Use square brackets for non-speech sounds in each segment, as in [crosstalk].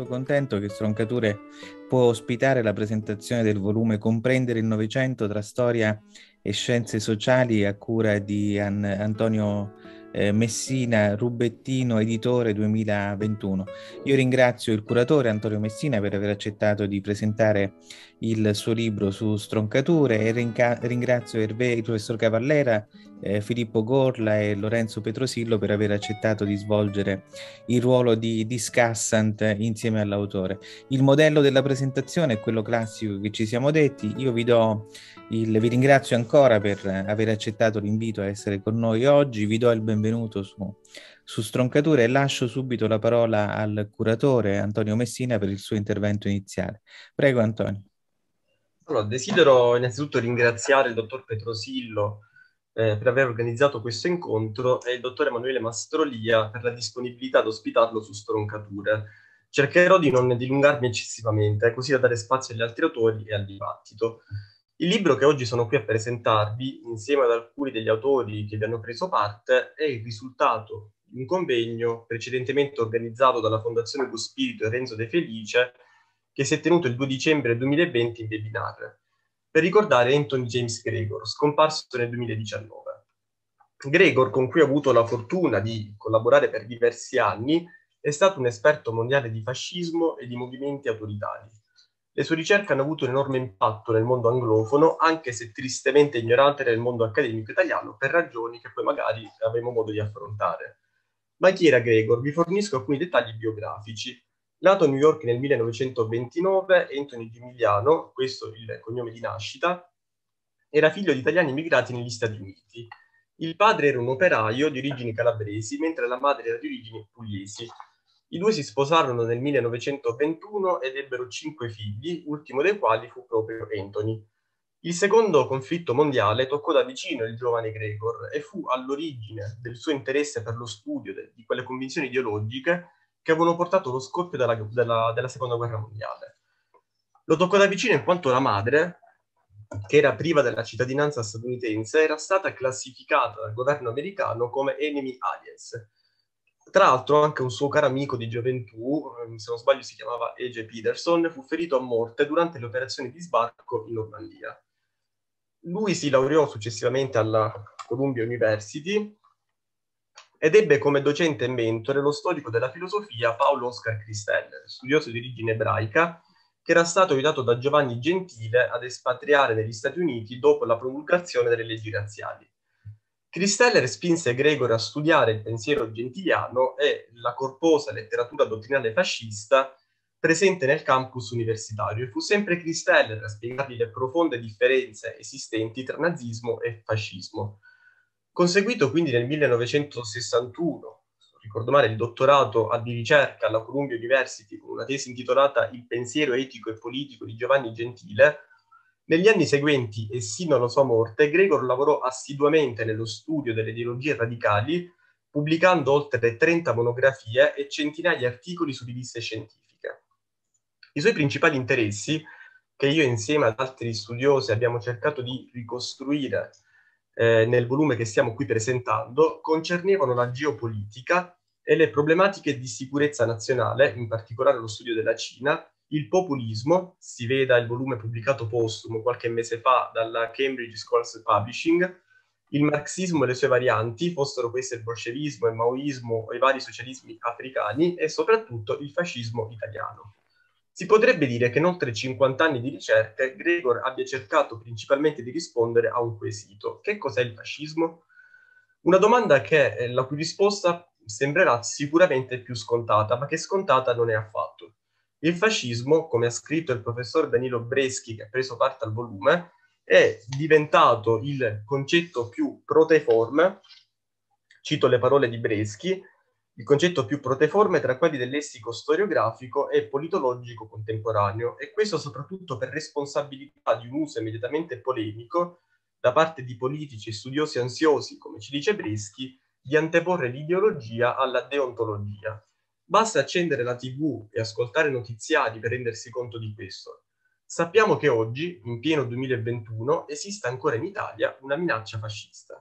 molto contento che Stroncature può ospitare la presentazione del volume Comprendere il Novecento tra storia e scienze sociali a cura di An- Antonio eh, Messina Rubettino, editore 2021. Io ringrazio il curatore Antonio Messina per aver accettato di presentare il suo libro su stroncature e rinca- ringrazio Hervé, il professor Cavallera, eh, Filippo Gorla e Lorenzo Petrosillo per aver accettato di svolgere il ruolo di discussant insieme all'autore. Il modello della presentazione è quello classico che ci siamo detti. Io vi do il, vi ringrazio ancora per aver accettato l'invito a essere con noi oggi, vi do il benvenuto su, su Stroncature e lascio subito la parola al curatore Antonio Messina per il suo intervento iniziale. Prego Antonio. Allora, desidero innanzitutto ringraziare il dottor Petrosillo eh, per aver organizzato questo incontro e il dottor Emanuele Mastrolia per la disponibilità ad ospitarlo su Stroncature. Cercherò di non dilungarmi eccessivamente, così da dare spazio agli altri autori e al dibattito. Il libro che oggi sono qui a presentarvi, insieme ad alcuni degli autori che vi hanno preso parte, è il risultato di un convegno precedentemente organizzato dalla Fondazione Cospirito e Renzo De Felice, che si è tenuto il 2 dicembre 2020 in webinar, per ricordare Anthony James Gregor, scomparso nel 2019. Gregor, con cui ho avuto la fortuna di collaborare per diversi anni, è stato un esperto mondiale di fascismo e di movimenti autoritari le sue ricerche hanno avuto un enorme impatto nel mondo anglofono, anche se tristemente ignorante nel mondo accademico italiano, per ragioni che poi magari avremo modo di affrontare. Ma chi era Gregor? Vi fornisco alcuni dettagli biografici. Nato a New York nel 1929, Anthony Gimigliano, questo il cognome di nascita, era figlio di italiani immigrati negli Stati Uniti. Il padre era un operaio di origini calabresi, mentre la madre era di origini pugliesi. I due si sposarono nel 1921 ed ebbero cinque figli, ultimo dei quali fu proprio Anthony. Il secondo conflitto mondiale toccò da vicino il giovane Gregor e fu all'origine del suo interesse per lo studio di quelle convinzioni ideologiche che avevano portato allo scoppio della, della, della seconda guerra mondiale. Lo toccò da vicino in quanto la madre, che era priva della cittadinanza statunitense, era stata classificata dal governo americano come enemy aliens, tra l'altro anche un suo caro amico di gioventù, ehm, se non sbaglio si chiamava E.J. Peterson, fu ferito a morte durante le operazioni di sbarco in Normandia. Lui si laureò successivamente alla Columbia University ed ebbe come docente e mentore lo storico della filosofia Paolo Oscar Christeller, studioso di origine ebraica, che era stato aiutato da Giovanni Gentile ad espatriare negli Stati Uniti dopo la promulgazione delle leggi razziali. Christeller spinse Gregor a studiare il pensiero gentiliano e la corposa letteratura dottrinale fascista presente nel campus universitario e fu sempre Christeller a spiegargli le profonde differenze esistenti tra nazismo e fascismo. Conseguito quindi nel 1961 ricordo male, il dottorato di ricerca alla Columbia University con una tesi intitolata Il pensiero etico e politico di Giovanni Gentile, negli anni seguenti e sino alla sua morte, Gregor lavorò assiduamente nello studio delle ideologie radicali, pubblicando oltre 30 monografie e centinaia di articoli su riviste scientifiche. I suoi principali interessi, che io insieme ad altri studiosi abbiamo cercato di ricostruire eh, nel volume che stiamo qui presentando, concernevano la geopolitica e le problematiche di sicurezza nazionale, in particolare lo studio della Cina, il populismo, si veda il volume pubblicato postumo qualche mese fa dalla Cambridge Scholars Publishing, il marxismo e le sue varianti, fossero queste il bolscevismo, il maoismo o i vari socialismi africani, e soprattutto il fascismo italiano. Si potrebbe dire che in oltre 50 anni di ricerca Gregor abbia cercato principalmente di rispondere a un quesito. Che cos'è il fascismo? Una domanda che, eh, la cui risposta sembrerà sicuramente più scontata, ma che scontata non è affatto. Il fascismo, come ha scritto il professor Danilo Breschi, che ha preso parte al volume, è diventato il concetto più proteforme, cito le parole di Breschi, il concetto più proteforme tra quelli del lessico storiografico e politologico contemporaneo, e questo soprattutto per responsabilità di un uso immediatamente polemico da parte di politici e studiosi ansiosi, come ci dice Breschi, di anteporre l'ideologia alla deontologia. Basta accendere la TV e ascoltare notiziari per rendersi conto di questo. Sappiamo che oggi, in pieno 2021, esiste ancora in Italia una minaccia fascista.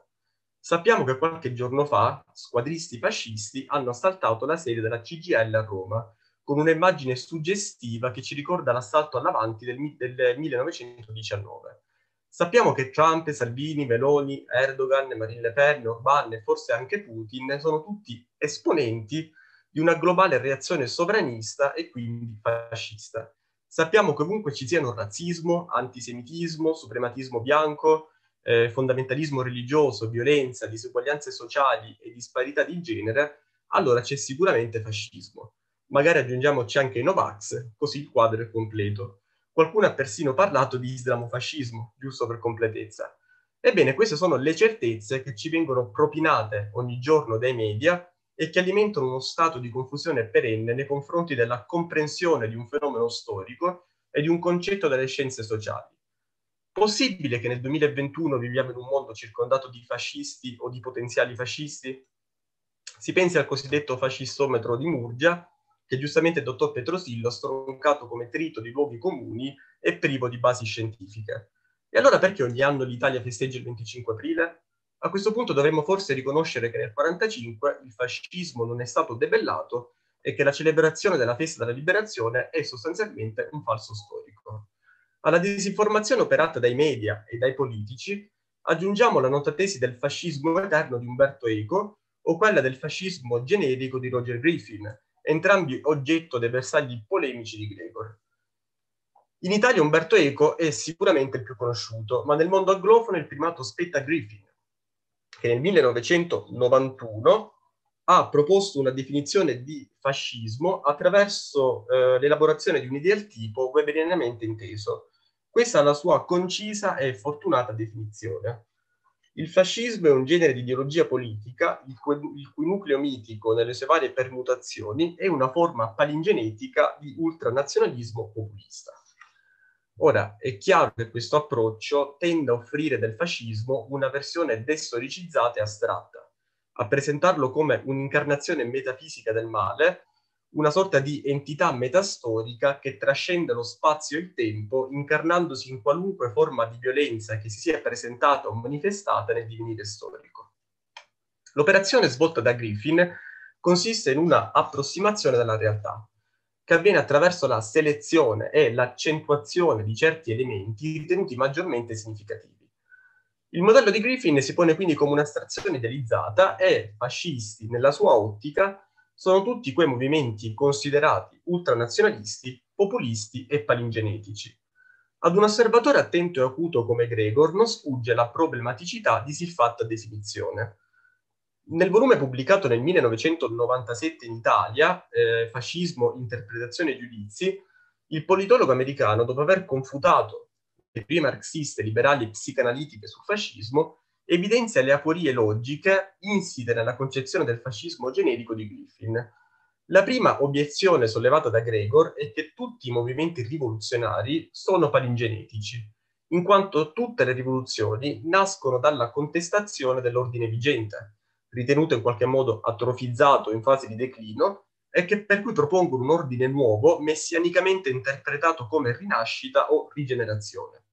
Sappiamo che qualche giorno fa squadristi fascisti hanno assaltato la sede della CGL a Roma, con un'immagine suggestiva che ci ricorda l'assalto all'avanti del, del 1919. Sappiamo che Trump, Salvini, Meloni, Erdogan, Marine Le Pen, Orban e forse anche Putin sono tutti esponenti di una globale reazione sovranista e quindi fascista. Sappiamo che ovunque ci siano razzismo, antisemitismo, suprematismo bianco, eh, fondamentalismo religioso, violenza, disuguaglianze sociali e disparità di genere, allora c'è sicuramente fascismo. Magari aggiungiamoci anche i Novax, così il quadro è completo. Qualcuno ha persino parlato di islamofascismo, giusto per completezza. Ebbene, queste sono le certezze che ci vengono propinate ogni giorno dai media e che alimentano uno stato di confusione perenne nei confronti della comprensione di un fenomeno storico e di un concetto delle scienze sociali. Possibile che nel 2021 viviamo in un mondo circondato di fascisti o di potenziali fascisti? Si pensi al cosiddetto fascistometro di Murgia, che giustamente il dottor Petrosillo ha stroncato come trito di luoghi comuni e privo di basi scientifiche. E allora perché ogni anno l'Italia festeggia il 25 aprile? A questo punto dovremmo forse riconoscere che nel 1945 il fascismo non è stato debellato e che la celebrazione della festa della liberazione è sostanzialmente un falso storico. Alla disinformazione operata dai media e dai politici aggiungiamo la nota tesi del fascismo eterno di Umberto Eco o quella del fascismo generico di Roger Griffin, entrambi oggetto dei bersagli polemici di Gregor. In Italia Umberto Eco è sicuramente il più conosciuto, ma nel mondo anglofono il primato spetta a Griffin, che nel 1991 ha proposto una definizione di fascismo attraverso eh, l'elaborazione di un ideal tipo weberianamente inteso. Questa è la sua concisa e fortunata definizione. Il fascismo è un genere di ideologia politica il cui, il cui, nucleo mitico nelle sue varie permutazioni è una forma palingenetica di ultranazionalismo populista. Ora, è chiaro che questo approccio tende a offrire del fascismo una versione destoricizzata e astratta, a presentarlo come un'incarnazione metafisica del male, una sorta di entità metastorica che trascende lo spazio e il tempo, incarnandosi in qualunque forma di violenza che si sia presentata o manifestata nel divenire storico. L'operazione svolta da Griffin consiste in una approssimazione della realtà, che avviene attraverso la selezione e l'accentuazione di certi elementi ritenuti maggiormente significativi. Il modello di Griffin si pone quindi come un'astrazione idealizzata e fascisti, nella sua ottica, sono tutti quei movimenti considerati ultranazionalisti, populisti e palingenetici. Ad un osservatore attento e acuto come Gregor non sfugge la problematicità di siffatta definizione. Nel volume pubblicato nel 1997 in Italia, eh, Fascismo, Interpretazione e Giudizi, il politologo americano, dopo aver confutato le prime marxiste liberali e psicanalitiche sul fascismo, evidenzia le aporie logiche insite nella concezione del fascismo generico di Griffin. La prima obiezione sollevata da Gregor è che tutti i movimenti rivoluzionari sono palingenetici, in quanto tutte le rivoluzioni nascono dalla contestazione dell'ordine vigente, ritenuto in qualche modo atrofizzato in fase di declino, e che per cui propongono un ordine nuovo, messianicamente interpretato come rinascita o rigenerazione.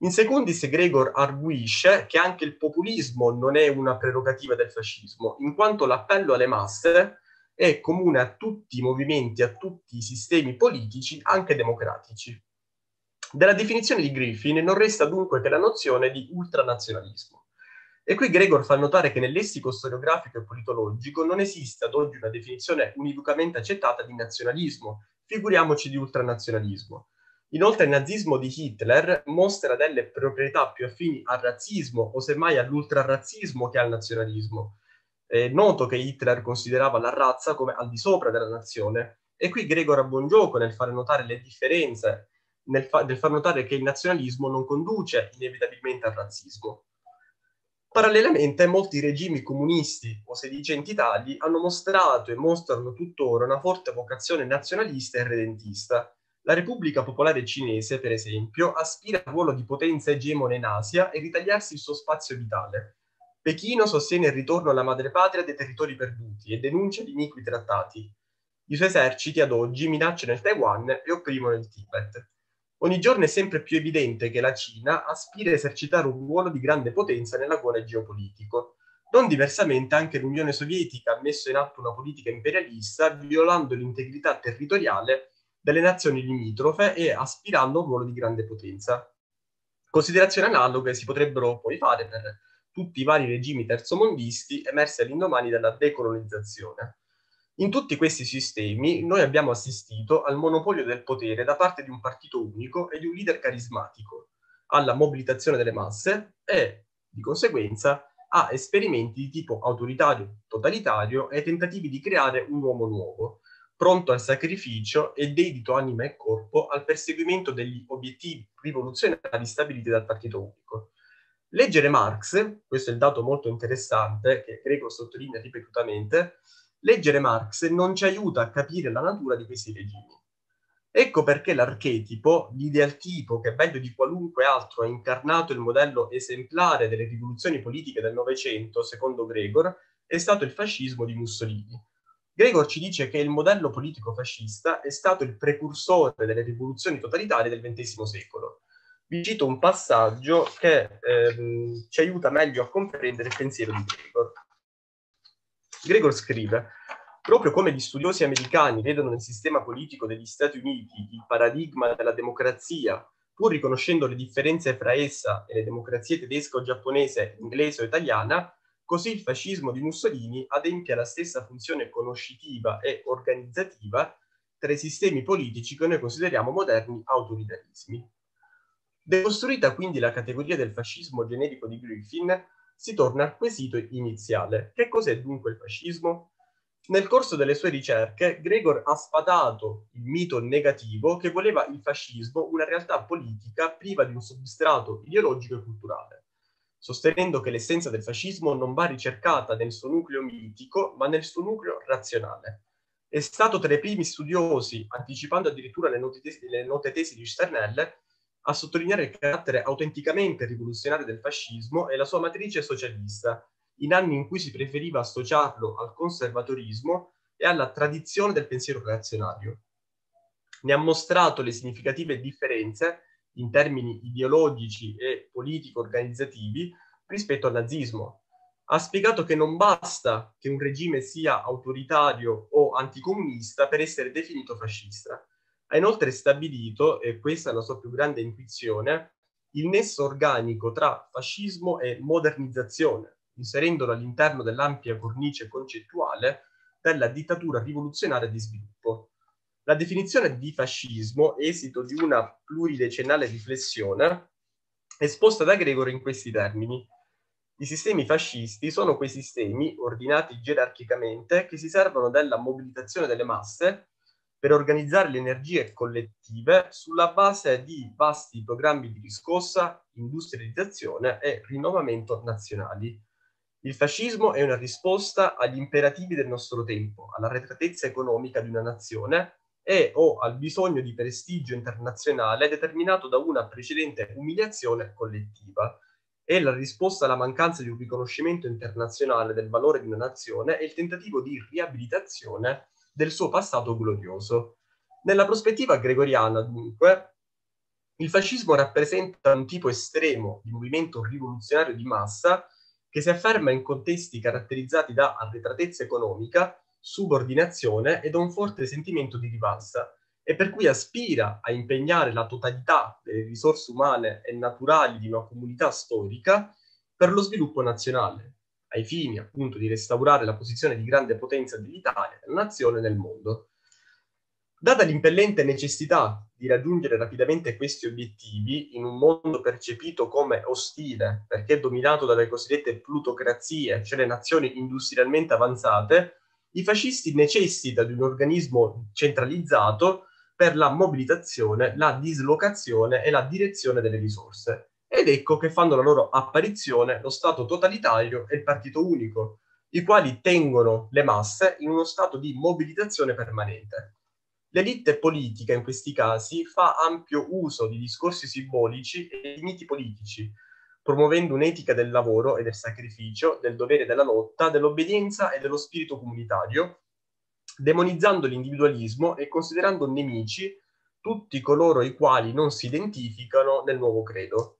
In secundis, Gregor arguisce che anche il populismo non è una prerogativa del fascismo, in quanto l'appello alle masse è comune a tutti i movimenti, a tutti i sistemi politici, anche democratici. Della definizione di Griffin non resta dunque che la nozione di ultranazionalismo. E qui Gregor fa notare che nel lessico storiografico e politologico non esiste ad oggi una definizione univocamente accettata di nazionalismo, figuriamoci di ultranazionalismo. Inoltre il nazismo di Hitler mostra delle proprietà più affini al razzismo o semmai all'ultrarazzismo che al nazionalismo. È noto che Hitler considerava la razza come al di sopra della nazione e qui Gregor ha buon gioco nel fare notare le differenze, nel, fa- nel far notare che il nazionalismo non conduce inevitabilmente al razzismo. Parallelamente, molti regimi comunisti o sedicenti tali hanno mostrato e mostrano tuttora una forte vocazione nazionalista e redentista, la Repubblica Popolare Cinese, per esempio, aspira al ruolo di potenza egemone in Asia e ritagliarsi il suo spazio vitale. Pechino sostiene il ritorno alla madrepatria dei territori perduti e denuncia gli iniqui trattati. I suoi eserciti ad oggi minacciano il Taiwan e opprimono il Tibet. Ogni giorno è sempre più evidente che la Cina aspira a esercitare un ruolo di grande potenza nell'agone geopolitico. Non diversamente anche l'Unione Sovietica ha messo in atto una politica imperialista violando l'integrità territoriale delle nazioni limitrofe e aspirando a un ruolo di grande potenza. Considerazioni analoghe si potrebbero poi fare per tutti i vari regimi terzomondisti emersi all'indomani della decolonizzazione. In tutti questi sistemi noi abbiamo assistito al monopolio del potere da parte di un partito unico e di un leader carismatico, alla mobilitazione delle masse e, di conseguenza, a esperimenti di tipo autoritario, totalitario e tentativi di creare un uomo nuovo, pronto al sacrificio e dedito anima e corpo al perseguimento degli obiettivi rivoluzionari stabiliti dal partito unico. Leggere Marx, questo è il dato molto interessante che Greco sottolinea ripetutamente, leggere Marx non ci aiuta a capire la natura di questi regimi. Ecco perché l'archetipo, l'idealtipo che meglio di qualunque altro ha incarnato il modello esemplare delle rivoluzioni politiche del Novecento, secondo Gregor, è stato il fascismo di Mussolini, Gregor ci dice che il modello politico fascista è stato il precursore delle rivoluzioni totalitarie del XX secolo. Vi cito un passaggio che ehm, ci aiuta meglio a comprendere il pensiero di Gregor. Gregor scrive, proprio come gli studiosi americani vedono nel sistema politico degli Stati Uniti il paradigma della democrazia, pur riconoscendo le differenze fra essa e le democrazie tedesca o giapponese, inglese o italiana, Così il fascismo di Mussolini adempie alla stessa funzione conoscitiva e organizzativa tra i sistemi politici che noi consideriamo moderni autoritarismi. Decostruita quindi la categoria del fascismo generico di Griffin, si torna al quesito iniziale. Che cos'è dunque il fascismo? Nel corso delle sue ricerche, Gregor ha sfatato il mito negativo che voleva il fascismo una realtà politica priva di un substrato ideologico e culturale sostenendo che l'essenza del fascismo non va ricercata nel suo nucleo mitico, ma nel suo nucleo razionale. È stato tra i primi studiosi, anticipando addirittura le note tesi, le note tesi di Sternelle, a sottolineare il carattere autenticamente rivoluzionario del fascismo e la sua matrice socialista, in anni in cui si preferiva associarlo al conservatorismo e alla tradizione del pensiero reazionario. Ne ha mostrato le significative differenze in termini ideologici e politico-organizzativi rispetto al nazismo. Ha spiegato che non basta che un regime sia autoritario o anticomunista per essere definito fascista. Ha inoltre stabilito, e questa è la sua più grande intuizione, il nesso organico tra fascismo e modernizzazione, inserendolo all'interno dell'ampia cornice concettuale della dittatura rivoluzionaria di sviluppo. La definizione di fascismo, esito di una pluridecennale riflessione, è esposta da Gregor in questi termini. I sistemi fascisti sono quei sistemi, ordinati gerarchicamente, che si servono della mobilitazione delle masse per organizzare le energie collettive sulla base di vasti programmi di riscossa, industrializzazione e rinnovamento nazionali. Il fascismo è una risposta agli imperativi del nostro tempo, alla retratezza economica di una nazione e o al bisogno di prestigio internazionale determinato da una precedente umiliazione collettiva. È la risposta alla mancanza di un riconoscimento internazionale del valore di una nazione e il tentativo di riabilitazione del suo passato glorioso. Nella prospettiva gregoriana, dunque, il fascismo rappresenta un tipo estremo di movimento rivoluzionario di massa che si afferma in contesti caratterizzati da arretratezza economica, subordinazione e da un forte sentimento di rivalsa, e per cui aspira a impegnare la totalità delle risorse umane e naturali di una comunità storica per lo sviluppo nazionale, ai fini appunto di restaurare la posizione di grande potenza dell'Italia, della nazione nel mondo. Data l'impellente necessità di raggiungere rapidamente questi obiettivi in un mondo percepito come ostile, perché dominato dalle cosiddette plutocrazie, cioè le nazioni industrialmente avanzate, i fascisti necessitano di un organismo centralizzato per la mobilitazione, la dislocazione e la direzione delle risorse. Ed ecco che fanno la loro apparizione lo Stato totalitario e il partito unico, i quali tengono le masse in uno stato di mobilitazione permanente. L'elite politica in questi casi fa ampio uso di discorsi simbolici e di miti politici, promuovendo un'etica del lavoro e del sacrificio, del dovere e della lotta, dell'obbedienza e dello spirito comunitario, demonizzando l'individualismo e considerando nemici tutti coloro i quali non si identificano nel nuovo credo.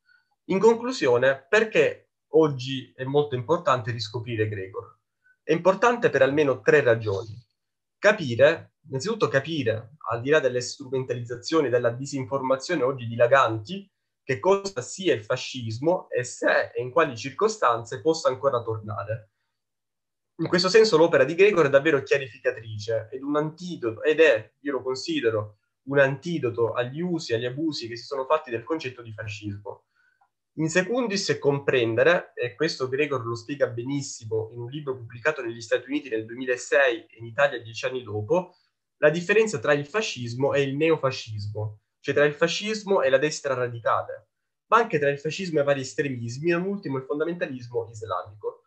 In conclusione, perché oggi è molto importante riscoprire Gregor? È importante per almeno tre ragioni. Capire innanzitutto capire, al di là delle strumentalizzazioni, della disinformazione oggi dilaganti, che cosa sia il fascismo e se e in quali circostanze possa ancora tornare. In questo senso l'opera di Gregor è davvero chiarificatrice ed un antidoto, ed è, io lo considero, un antidoto agli usi, agli abusi che si sono fatti del concetto di fascismo. In secundis è comprendere, e questo Gregor lo spiega benissimo in un libro pubblicato negli Stati Uniti nel 2006 e in Italia dieci anni dopo, la differenza tra il fascismo e il neofascismo, cioè tra il fascismo e la destra radicale, ma anche tra il fascismo e vari estremismi, e non ultimo il fondamentalismo islamico.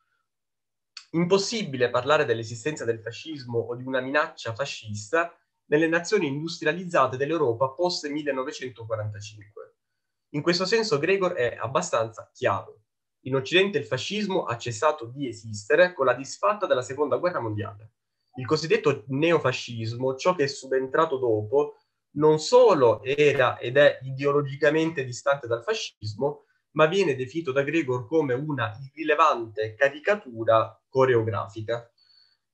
Impossibile parlare dell'esistenza del fascismo o di una minaccia fascista nelle nazioni industrializzate dell'Europa post 1945. In questo senso Gregor è abbastanza chiaro. In Occidente il fascismo ha cessato di esistere con la disfatta della Seconda Guerra Mondiale il cosiddetto neofascismo, ciò che è subentrato dopo, non solo era ed è ideologicamente distante dal fascismo, ma viene definito da Gregor come una irrilevante caricatura coreografica.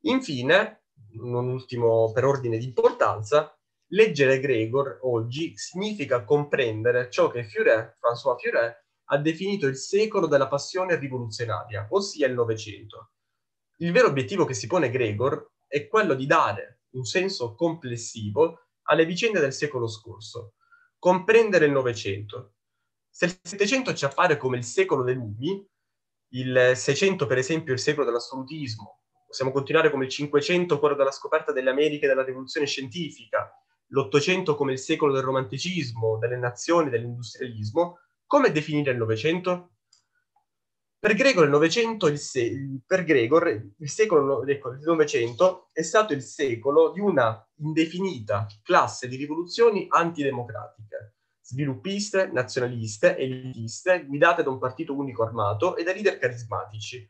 Infine, non ultimo per ordine di importanza, leggere Gregor oggi significa comprendere ciò che Furet, François Furet, ha definito il secolo della passione rivoluzionaria, ossia il Novecento. Il vero obiettivo che si pone Gregor è quello di dare un senso complessivo alle vicende del secolo scorso, comprendere il Novecento. Se il Settecento ci appare come il secolo dei lumi, il Seicento per esempio il secolo dell'assolutismo, possiamo continuare come il Cinquecento, quello della scoperta delle Americhe e della rivoluzione scientifica, l'Ottocento come il secolo del romanticismo, delle nazioni, dell'industrialismo, come definire il Novecento? Per Gregor il Novecento, il, se- per Gregor, il secolo ecco, il Novecento è stato il secolo di una indefinita classe di rivoluzioni antidemocratiche, sviluppiste, nazionaliste, elitiste, guidate da un partito unico armato e da leader carismatici.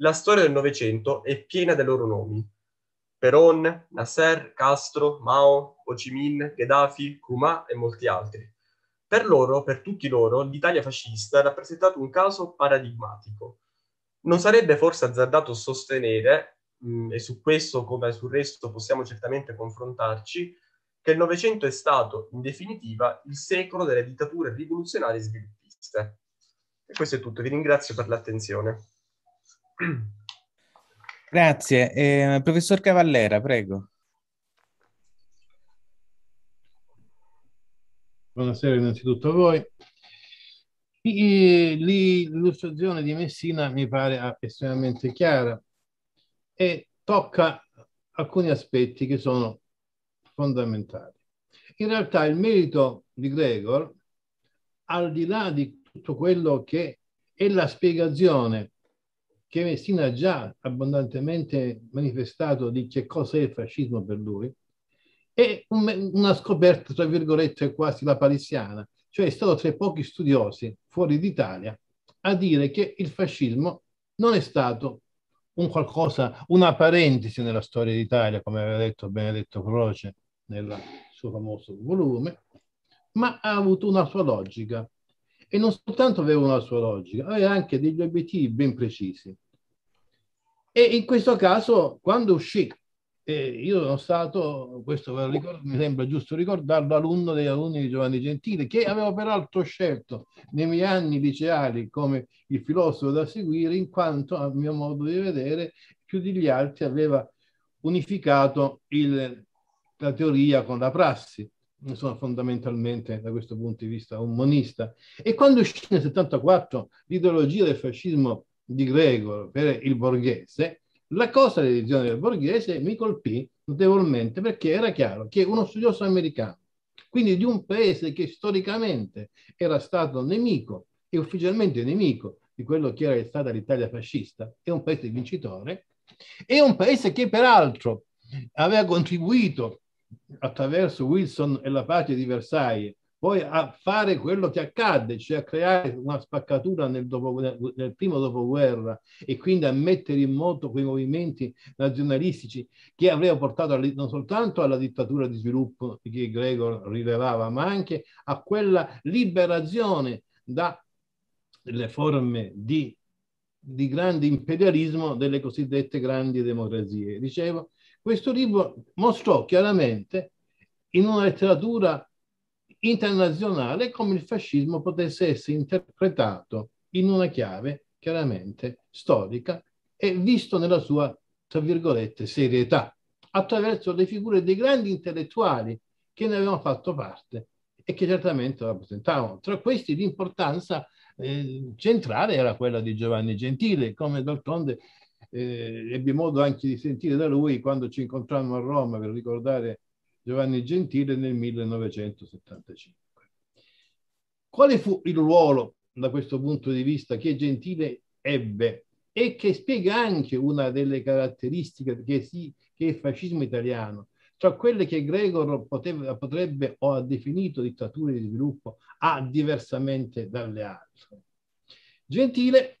La storia del Novecento è piena dei loro nomi. Peron, Nasser, Castro, Mao, Ho Chi Minh, Gheddafi, Kuma e molti altri. Per loro, per tutti loro, l'Italia fascista ha rappresentato un caso paradigmatico. Non sarebbe forse azzardato sostenere, mh, e su questo come sul resto possiamo certamente confrontarci, che il Novecento è stato, in definitiva, il secolo delle dittature rivoluzionarie sviluppiste. E questo è tutto, vi ringrazio per l'attenzione. [clears throat] Grazie. Eh, professor Cavallera, prego. Buonasera innanzitutto a voi. L'illustrazione di Messina mi pare estremamente chiara e tocca alcuni aspetti che sono fondamentali. In realtà il merito di Gregor, al di là di tutto quello che è la spiegazione che Messina ha già abbondantemente manifestato di che cos'è il fascismo per lui, è un, una scoperta, tra virgolette, quasi lapalissiana, cioè è stato tra i pochi studiosi fuori d'Italia a dire che il fascismo non è stato un qualcosa, una parentesi nella storia d'Italia, come aveva detto Benedetto Croce nel suo famoso volume, ma ha avuto una sua logica. E non soltanto aveva una sua logica, aveva anche degli obiettivi ben precisi. E in questo caso, quando uscì, eh, io sono stato, questo ricordo, mi sembra giusto ricordarlo, alunno degli alunni di Giovanni Gentile, che avevo peraltro scelto nei miei anni liceali come il filosofo da seguire, in quanto, a mio modo di vedere, più degli altri aveva unificato il, la teoria con la prassi. Sono fondamentalmente, da questo punto di vista, un monista. E quando uscì nel 74 l'ideologia del fascismo di Gregor per il borghese, la cosa dell'edizione del borghese mi colpì notevolmente perché era chiaro che uno studioso americano, quindi di un paese che storicamente era stato nemico e ufficialmente nemico di quello che era stata l'Italia fascista, è un paese vincitore, è un paese che peraltro aveva contribuito attraverso Wilson e la pace di Versailles poi a fare quello che accadde, cioè a creare una spaccatura nel, dopo, nel primo dopoguerra e quindi a mettere in moto quei movimenti nazionalistici che avrebbero portato non soltanto alla dittatura di sviluppo che Gregor rilevava, ma anche a quella liberazione dalle forme di, di grande imperialismo delle cosiddette grandi democrazie. Dicevo, questo libro mostrò chiaramente in una letteratura internazionale come il fascismo potesse essere interpretato in una chiave chiaramente storica e visto nella sua, tra virgolette, serietà, attraverso le figure dei grandi intellettuali che ne avevano fatto parte e che certamente rappresentavano. Tra questi l'importanza eh, centrale era quella di Giovanni Gentile, come d'altronde eh, ebbi modo anche di sentire da lui quando ci incontrammo a Roma per ricordare Giovanni Gentile nel 1975. Quale fu il ruolo da questo punto di vista che Gentile ebbe e che spiega anche una delle caratteristiche che, si, che il fascismo italiano, tra quelle che Gregor poteva, potrebbe o ha definito dittature di sviluppo, ha diversamente dalle altre. Gentile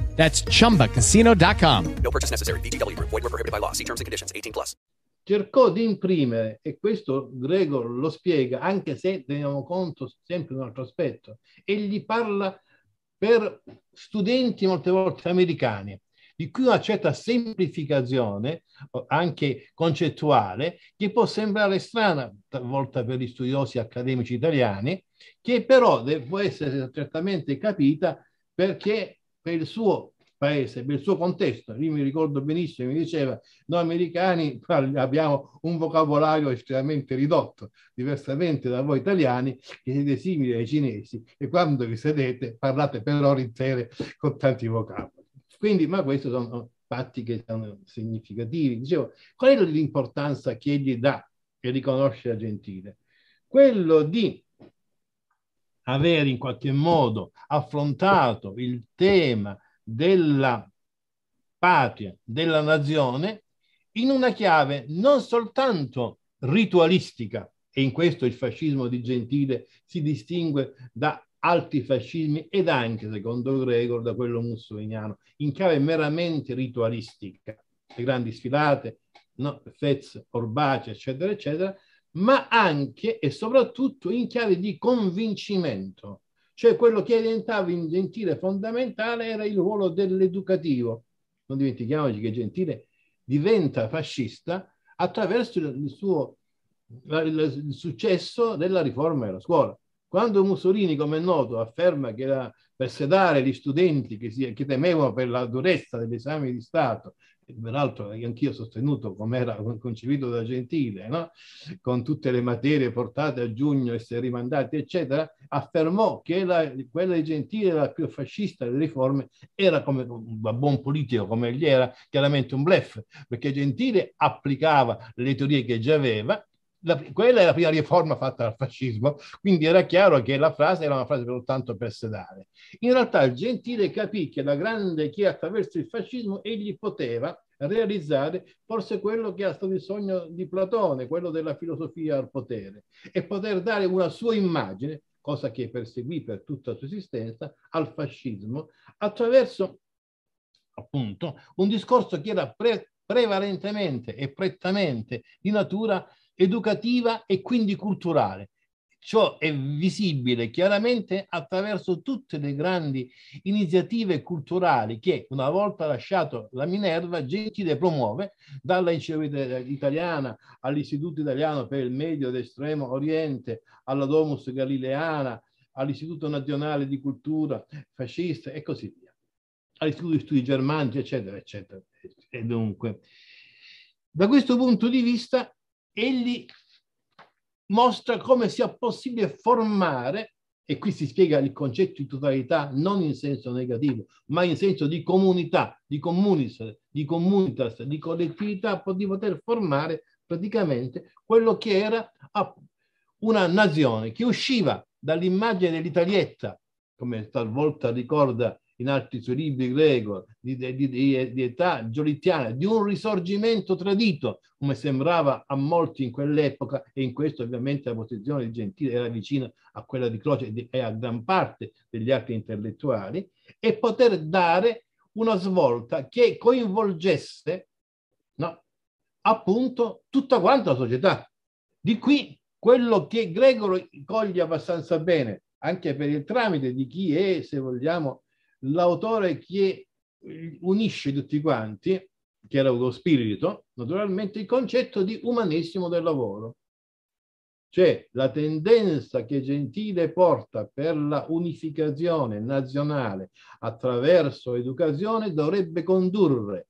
That's chumbacasino.com. No purchase necessary. VGW Group. Void were prohibited by law. See terms and conditions. 18 plus. cercò di imprimere, e questo Gregor lo spiega, anche se teniamo conto sempre di un altro aspetto, egli parla per studenti molte volte americani, di cui una certa semplificazione, anche concettuale, che può sembrare strana talvolta per gli studiosi accademici italiani, che però può essere certamente capita perché per il suo paese, per il suo contesto. Io mi ricordo benissimo, mi diceva, noi americani [laughs] abbiamo un vocabolario estremamente ridotto, diversamente da voi italiani che siete simili ai cinesi e quando vi sedete parlate per ore intere con tanti vocaboli. Quindi, ma questi sono fatti che sono significativi. Dicevo, qual è l'importanza che egli dà e riconosce a Gentile? Quello di avere in qualche modo affrontato il tema della patria, della nazione, in una chiave non soltanto ritualistica, e in questo il fascismo di Gentile si distingue da altri fascismi ed anche, secondo Gregor, da quello mussoliniano, in chiave meramente ritualistica, le grandi sfilate, no? Fez, Orbace, eccetera, eccetera, ma anche e soprattutto in chiave di convincimento. Cioè quello che diventava in Gentile fondamentale era il ruolo dell'educativo. Non dimentichiamoci che Gentile diventa fascista attraverso il suo il successo della riforma della scuola. Quando Mussolini, come è noto, afferma che la, per sedare gli studenti che, si, che temevano per la durezza degli esami di Stato peraltro anch'io ho sostenuto come era concepito da Gentile, no? con tutte le materie portate a giugno, essere rimandate, eccetera, affermò che la, quella di Gentile, la più fascista delle riforme, era come un buon politico come egli era, chiaramente un blef, perché Gentile applicava le teorie che già aveva, la, quella è la prima riforma fatta dal fascismo, quindi era chiaro che la frase era una frase soltanto per sedare. In realtà il Gentile capì che la grande che attraverso il fascismo egli poteva realizzare forse quello che è stato il sogno di Platone, quello della filosofia al potere, e poter dare una sua immagine, cosa che perseguì per tutta la sua esistenza, al fascismo, attraverso appunto un discorso che era pre prevalentemente e prettamente di natura educativa e quindi culturale. Ciò è visibile chiaramente attraverso tutte le grandi iniziative culturali che, una volta lasciato la Minerva, Gentile promuove, dalla Enciclopedia Italiana all'Istituto Italiano per il Medio ed Estremo Oriente, alla Domus Galileana, all'Istituto Nazionale di Cultura Fascista e così via, all'Istituto di Studi Germanici, eccetera, eccetera. E dunque, da questo punto di vista, egli mostra come sia possibile formare, e qui si spiega il concetto di totalità non in senso negativo, ma in senso di comunità, di communis, di communitas, di collettività, di poter formare praticamente quello che era una nazione che usciva dall'immagine dell'Italietta, come talvolta ricorda in altri suoi libri greco, di, di, di, di, età giolittiana, di un risorgimento tradito, come sembrava a molti in quell'epoca, e in questo ovviamente la posizione di Gentile era vicina a quella di Croce e a gran parte degli altri intellettuali, e poter dare una svolta che coinvolgesse no, appunto tutta quanta la società. Di qui quello che Gregorio coglie abbastanza bene, anche per il tramite di chi è, se vogliamo, l'autore che unisce tutti quanti, che era lo spirito, naturalmente il concetto di umanissimo del lavoro. Cioè la tendenza che Gentile porta per la unificazione nazionale attraverso l'educazione dovrebbe condurre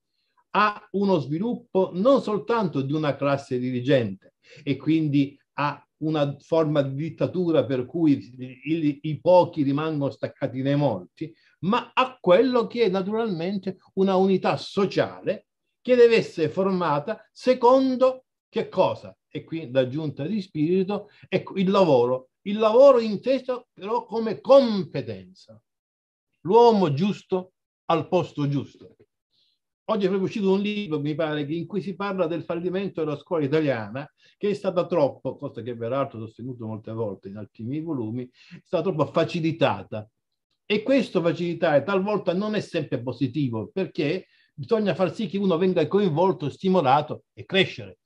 a uno sviluppo non soltanto di una classe dirigente e quindi a una forma di dittatura per cui i, i pochi rimangono staccati dai molti, ma a quello che è naturalmente una unità sociale che deve essere formata secondo che cosa? E qui l'aggiunta di spirito è il lavoro. Il lavoro inteso però come competenza. L'uomo giusto al posto giusto. Oggi è proprio uscito un libro, mi pare, in cui si parla del fallimento della scuola italiana, che è stata troppo, cosa che peraltro ho sostenuto molte volte in miei volumi, è stata troppo facilitata e questo facilitare talvolta non è sempre positivo perché bisogna far sì che uno venga coinvolto, stimolato e crescere.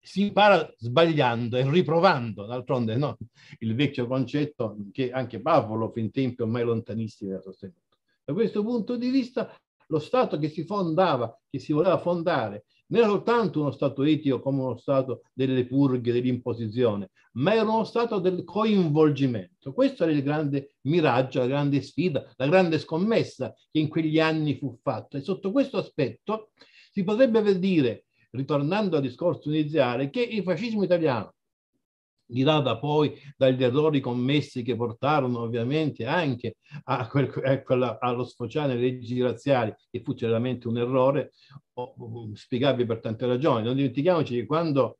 Si impara sbagliando e riprovando, d'altronde no? il vecchio concetto che anche Pavlov in tempi ormai lontanissimi ha sostenuto. Da questo punto di vista lo Stato che si fondava, che si voleva fondare non era soltanto uno Stato etico come uno Stato delle purghe, dell'imposizione, ma era uno Stato del coinvolgimento. Questo era il grande miraggio, la grande sfida, la grande scommessa che in quegli anni fu fatta. E sotto questo aspetto si potrebbe dire, ritornando al discorso iniziale, che il fascismo italiano dirada poi dagli errori commessi che portarono ovviamente anche a quel, a quella, allo sfociare nelle leggi razziali, che fu chiaramente un errore spiegabile per tante ragioni. Non dimentichiamoci che quando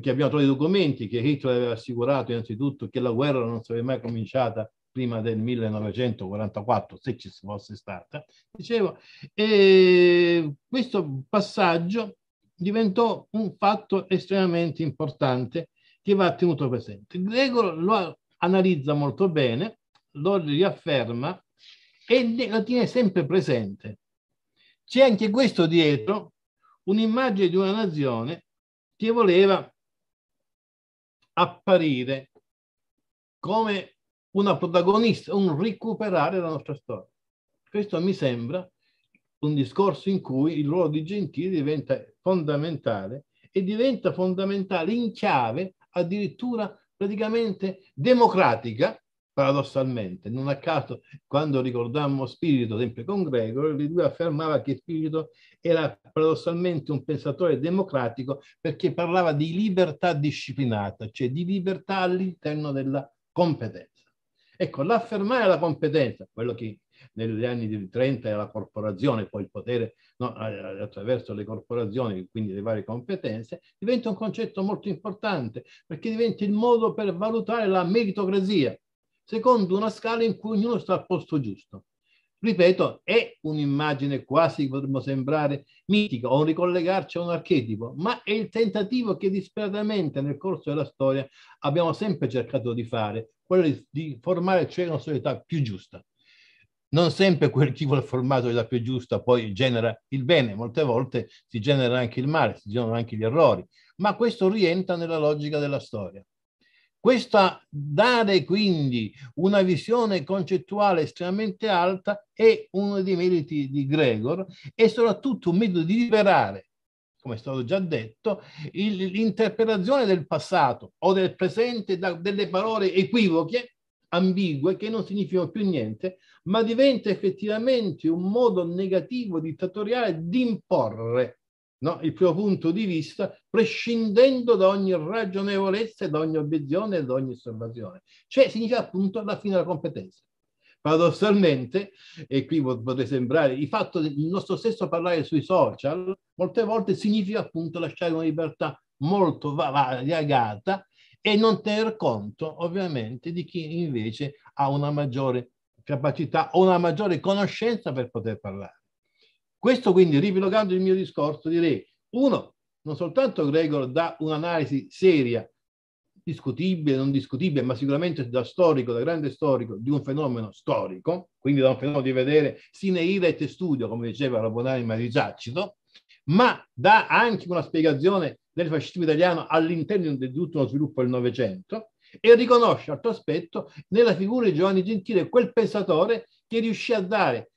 che abbiamo trovato i documenti che Hitler aveva assicurato innanzitutto che la guerra non sarebbe mai cominciata prima del 1944, se ci fosse stata, dicevo, e questo passaggio diventò un fatto estremamente importante che va tenuto presente. Gregor lo analizza molto bene, lo riafferma e lo tiene sempre presente. C'è anche questo dietro, un'immagine di una nazione che voleva apparire come una protagonista, un recuperare la nostra storia. Questo mi sembra un discorso in cui il ruolo di Gentili diventa fondamentale e diventa fondamentale in chiave addirittura praticamente democratica, paradossalmente. Non a caso, quando ricordammo Spirito, sempre con Gregor, lui affermava che Spirito era paradossalmente un pensatore democratico perché parlava di libertà disciplinata, cioè di libertà all'interno della competenza. Ecco, l'affermare la competenza, quello che negli anni 30 era la corporazione, poi il potere no, attraverso le corporazioni, quindi le varie competenze, diventa un concetto molto importante perché diventa il modo per valutare la meritocrazia, secondo una scala in cui ognuno sta al posto giusto. Ripeto, è un'immagine quasi, potremmo sembrare, mitica o ricollegarci a un archetipo, ma è il tentativo che disperatamente nel corso della storia abbiamo sempre cercato di fare, quello di formare cioè una società più giusta non sempre quel chi vuole formato è la più giusta poi genera il bene, molte volte si genera anche il male, si generano anche gli errori, ma questo rientra nella logica della storia. Questa dare quindi una visione concettuale estremamente alta è uno dei meriti di Gregor e soprattutto un metodo di liberare, come è stato già detto, l'interpretazione del passato o del presente da delle parole equivoche ambigue che non significano più niente, ma diventa effettivamente un modo negativo, dittatoriale di imporre no, il proprio punto di vista, prescindendo da ogni ragionevolezza, da ogni obiezione e da ogni osservazione. Cioè significa appunto la fine della competenza. Paradossalmente, e qui potrebbe sembrare, il fatto del nostro stesso parlare sui social, molte volte significa appunto lasciare una libertà molto variegata e non tener conto ovviamente di chi invece ha una maggiore capacità o una maggiore conoscenza per poter parlare. Questo quindi, ripilogando il mio discorso, direi, uno, non soltanto Gregor dà un'analisi seria, discutibile, non discutibile, ma sicuramente da storico, da grande storico, di un fenomeno storico, quindi da un fenomeno di vedere sine ira et studio, come diceva la buonanima di Giacido, ma dà anche una spiegazione del fascismo italiano all'interno di tutto lo sviluppo del Novecento e riconosce altro aspetto nella figura di Giovanni Gentile quel pensatore che riuscì a dare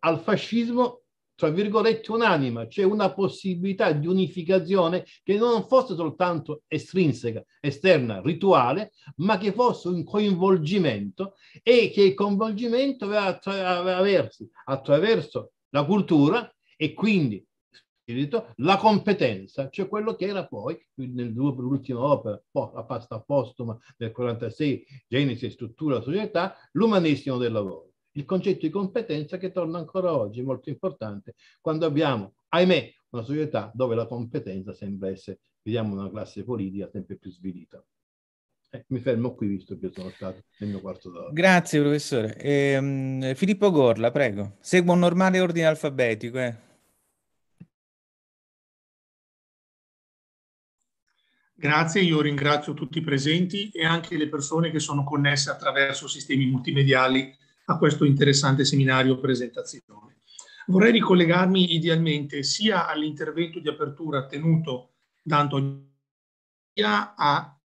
al fascismo tra virgolette un'anima, cioè una possibilità di unificazione che non fosse soltanto estrinseca, esterna, rituale, ma che fosse un coinvolgimento e che il coinvolgimento aveva attraverso, attraverso la cultura e quindi spirito, la competenza, cioè quello che era poi nell'ultima opera, la pasta postuma del 46, Genesi e struttura società, l'umanesimo del lavoro. Il concetto di competenza che torna ancora oggi molto importante quando abbiamo, ahimè, una società dove la competenza sembra essere, vediamo, una classe politica sempre più svilita. Eh, mi fermo qui visto che sono stato nel mio quarto d'ora. Grazie professore. Eh, Filippo Gorla, prego. Segua un normale ordine alfabetico. Eh. Grazie, io ringrazio tutti i presenti e anche le persone che sono connesse attraverso sistemi multimediali a questo interessante seminario presentazione. Vorrei ricollegarmi idealmente sia all'intervento di apertura tenuto da Antonio a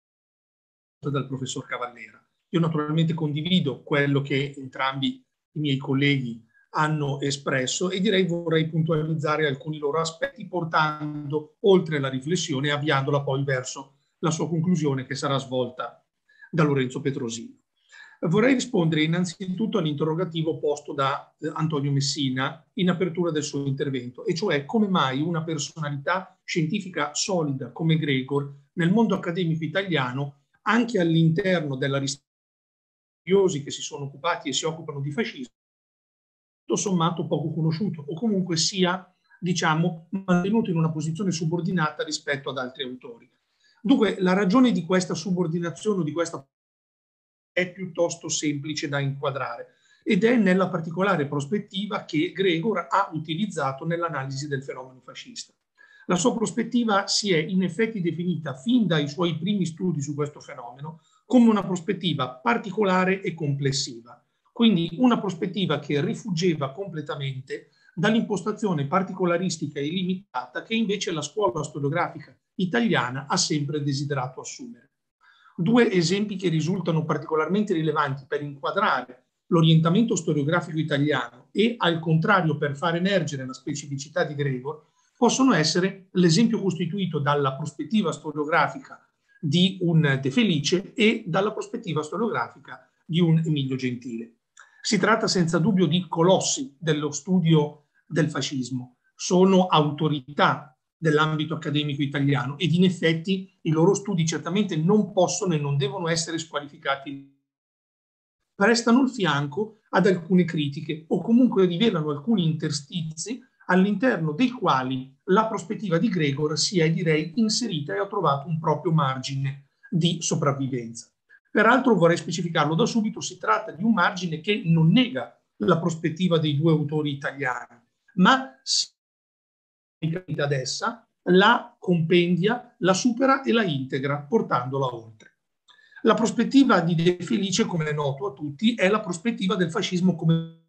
dal professor Cavallera. Io naturalmente condivido quello che entrambi i miei colleghi hanno espresso e direi vorrei puntualizzare alcuni loro aspetti portando oltre la riflessione e avviandola poi verso la sua conclusione che sarà svolta da Lorenzo Petrosino. Vorrei rispondere innanzitutto all'interrogativo posto da eh, Antonio Messina in apertura del suo intervento, e cioè come mai una personalità scientifica solida come Gregor nel mondo accademico italiano, anche all'interno della studiosi che si sono occupati e si occupano di fascismo, tutto sommato poco conosciuto o comunque sia, diciamo, mantenuto in una posizione subordinata rispetto ad altri autori. Dunque, la ragione di questa subordinazione o di questa è piuttosto semplice da inquadrare ed è nella particolare prospettiva che Gregor ha utilizzato nell'analisi del fenomeno fascista. La sua prospettiva si è in effetti definita fin dai suoi primi studi su questo fenomeno come una prospettiva particolare e complessiva, quindi una prospettiva che rifuggeva completamente dall'impostazione particolaristica e limitata che invece la scuola storiografica italiana ha sempre desiderato assumere. Due esempi che risultano particolarmente rilevanti per inquadrare l'orientamento storiografico italiano e al contrario per far emergere la specificità di Gregor possono essere l'esempio costituito dalla prospettiva storiografica di un De Felice e dalla prospettiva storiografica di un Emilio Gentile. Si tratta senza dubbio di colossi dello studio del fascismo, sono autorità dell'ambito accademico italiano ed in effetti i loro studi certamente non possono e non devono essere squalificati. Prestano il fianco ad alcune critiche o comunque rivelano alcuni interstizi all'interno dei quali la prospettiva di Gregor si è direi inserita e ha trovato un proprio margine di sopravvivenza. Peraltro vorrei specificarlo da subito, si tratta di un margine che non nega la prospettiva dei due autori italiani, ma si ad essa, la compendia, la supera e la integra, portandola oltre. La prospettiva di De Felice, come è noto a tutti, è la prospettiva del fascismo come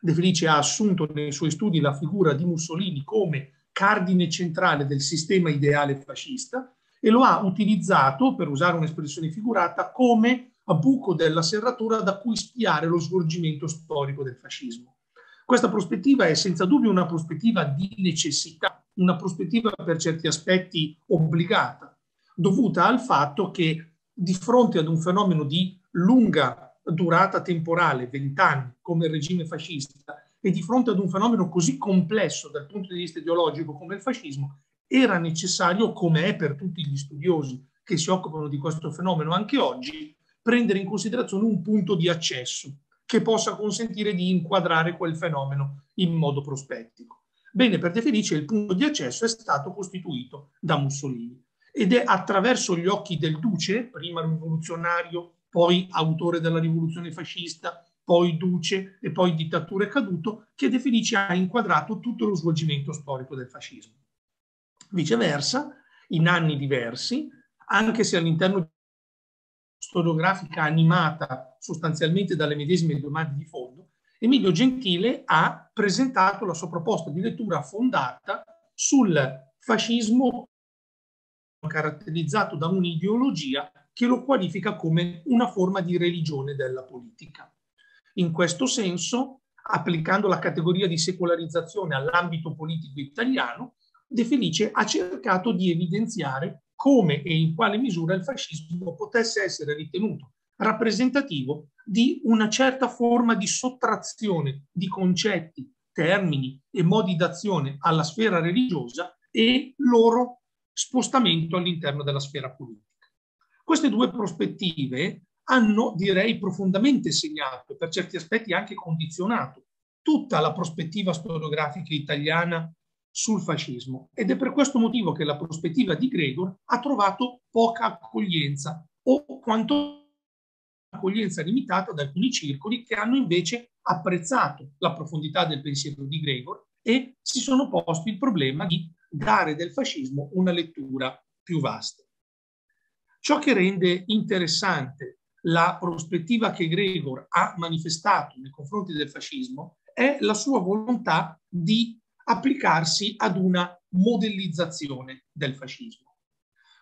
De Felice ha assunto nei suoi studi la figura di Mussolini come cardine centrale del sistema ideale fascista e lo ha utilizzato, per usare un'espressione figurata, come buco della serratura da cui spiare lo svolgimento storico del fascismo. Questa prospettiva è senza dubbio una prospettiva di necessità, una prospettiva per certi aspetti obbligata, dovuta al fatto che di fronte ad un fenomeno di lunga durata temporale, vent'anni, come il regime fascista, e di fronte ad un fenomeno così complesso dal punto di vista ideologico come il fascismo, era necessario, come è per tutti gli studiosi che si occupano di questo fenomeno anche oggi, prendere in considerazione un punto di accesso, che possa consentire di inquadrare quel fenomeno in modo prospettico. Bene, per De Felice il punto di accesso è stato costituito da Mussolini ed è attraverso gli occhi del duce, prima rivoluzionario, poi autore della rivoluzione fascista, poi duce e poi dittatura e caduto, che De Felice ha inquadrato tutto lo svolgimento storico del fascismo. Viceversa, in anni diversi, anche se all'interno storiografica animata sostanzialmente dalle medesime domande di fondo, Emilio Gentile ha presentato la sua proposta di lettura fondata sul fascismo caratterizzato da un'ideologia che lo qualifica come una forma di religione della politica. In questo senso, applicando la categoria di secolarizzazione all'ambito politico italiano, De Felice ha cercato di evidenziare come e in quale misura il fascismo potesse essere ritenuto rappresentativo di una certa forma di sottrazione di concetti, termini e modi d'azione alla sfera religiosa e loro spostamento all'interno della sfera politica. Queste due prospettive hanno, direi, profondamente segnato per certi aspetti anche condizionato tutta la prospettiva storiografica italiana sul fascismo ed è per questo motivo che la prospettiva di Gregor ha trovato poca accoglienza o quanto accoglienza limitata da alcuni circoli che hanno invece apprezzato la profondità del pensiero di Gregor e si sono posti il problema di dare del fascismo una lettura più vasta. Ciò che rende interessante la prospettiva che Gregor ha manifestato nei confronti del fascismo è la sua volontà di applicarsi ad una modellizzazione del fascismo.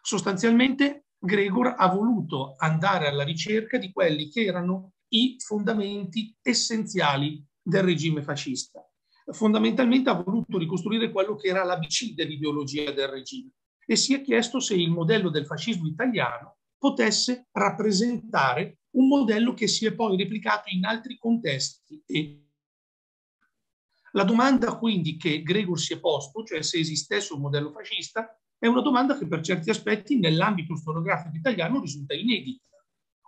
Sostanzialmente Gregor ha voluto andare alla ricerca di quelli che erano i fondamenti essenziali del regime fascista. Fondamentalmente ha voluto ricostruire quello che era l'ABC dell'ideologia del regime e si è chiesto se il modello del fascismo italiano potesse rappresentare un modello che si è poi replicato in altri contesti. E la domanda quindi che Gregor si è posto, cioè se esistesse un modello fascista, è una domanda che per certi aspetti nell'ambito storiografico italiano risulta inedita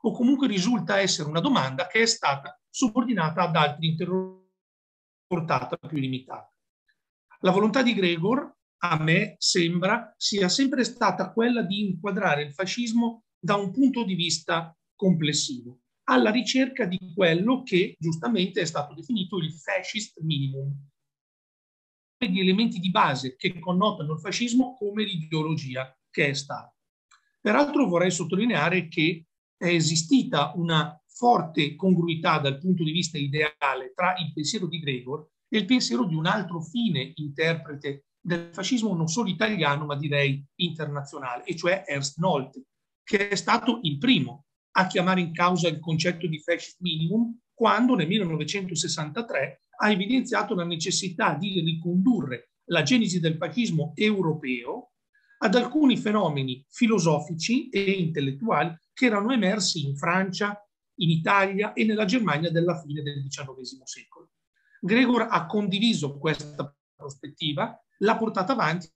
o comunque risulta essere una domanda che è stata subordinata ad altri interrogativi portata più limitata. La volontà di Gregor, a me sembra, sia sempre stata quella di inquadrare il fascismo da un punto di vista complessivo, alla ricerca di quello che giustamente è stato definito il fascist minimum, di elementi di base che connotano il fascismo come l'ideologia che è stata. Peraltro vorrei sottolineare che è esistita una forte congruità dal punto di vista ideale tra il pensiero di Gregor e il pensiero di un altro fine interprete del fascismo non solo italiano ma direi internazionale, e cioè Ernst Nolte, che è stato il primo a chiamare in causa il concetto di fascist minimum quando nel 1963 ha evidenziato la necessità di ricondurre la genesi del fascismo europeo ad alcuni fenomeni filosofici e intellettuali che erano emersi in Francia, in Italia e nella Germania della fine del XIX secolo. Gregor ha condiviso questa prospettiva, l'ha portata avanti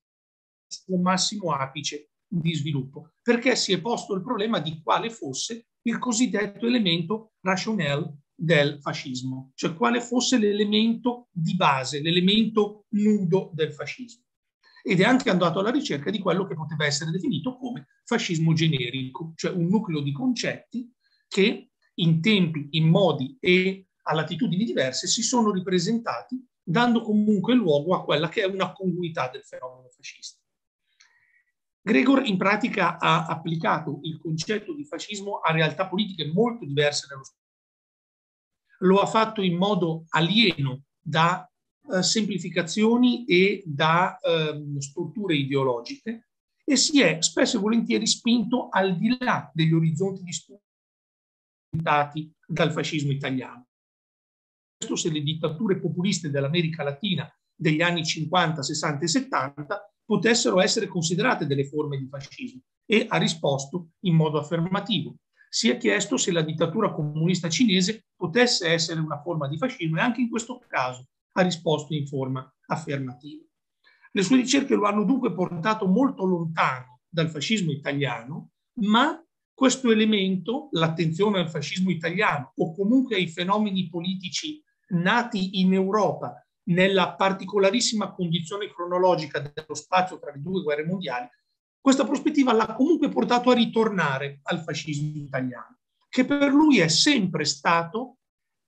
al massimo apice di sviluppo, perché si è posto il problema di quale fosse il cosiddetto elemento rationnel del fascismo, cioè quale fosse l'elemento di base, l'elemento nudo del fascismo. Ed è anche andato alla ricerca di quello che poteva essere definito come fascismo generico, cioè un nucleo di concetti che in tempi, in modi e a latitudini diverse si sono ripresentati, dando comunque luogo a quella che è una congruità del fenomeno fascista. Gregor in pratica ha applicato il concetto di fascismo a realtà politiche molto diverse nello stesso. Lo ha fatto in modo alieno da eh, semplificazioni e da eh, strutture ideologiche e si è spesso e volentieri spinto al di là degli orizzonti di studio dal fascismo italiano. Questo se le dittature populiste dell'America Latina degli anni 50, 60 e 70 potessero essere considerate delle forme di fascismo e ha risposto in modo affermativo. Si è chiesto se la dittatura comunista cinese potesse essere una forma di fascismo e anche in questo caso ha risposto in forma affermativa. Le sue ricerche lo hanno dunque portato molto lontano dal fascismo italiano, ma questo elemento, l'attenzione al fascismo italiano o comunque ai fenomeni politici nati in Europa nella particolarissima condizione cronologica dello spazio tra le due guerre mondiali, questa prospettiva l'ha comunque portato a ritornare al fascismo italiano, che per lui è sempre stato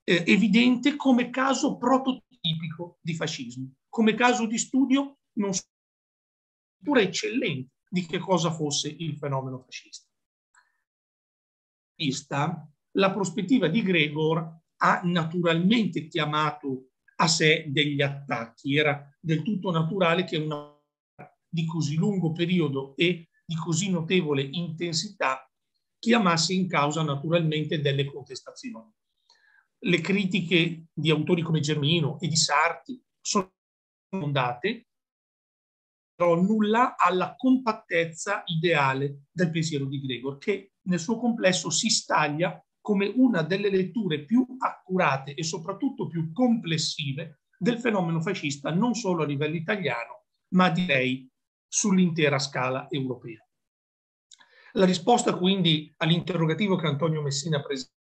eh, evidente come caso prototipico di fascismo, come caso di studio non pure eccellente di che cosa fosse il fenomeno fascista. La prospettiva di Gregor ha naturalmente chiamato a sé degli attacchi. Era del tutto naturale che una di così lungo periodo e di così notevole intensità chiamasse in causa naturalmente delle contestazioni. Le critiche di autori come Germino e di Sarti sono fondate, però nulla alla compattezza ideale del pensiero di Gregor, che nel suo complesso si staglia come una delle letture più accurate e soprattutto più complessive del fenomeno fascista, non solo a livello italiano, ma direi sull'intera scala europea. La risposta quindi all'interrogativo che Antonio Messina presenta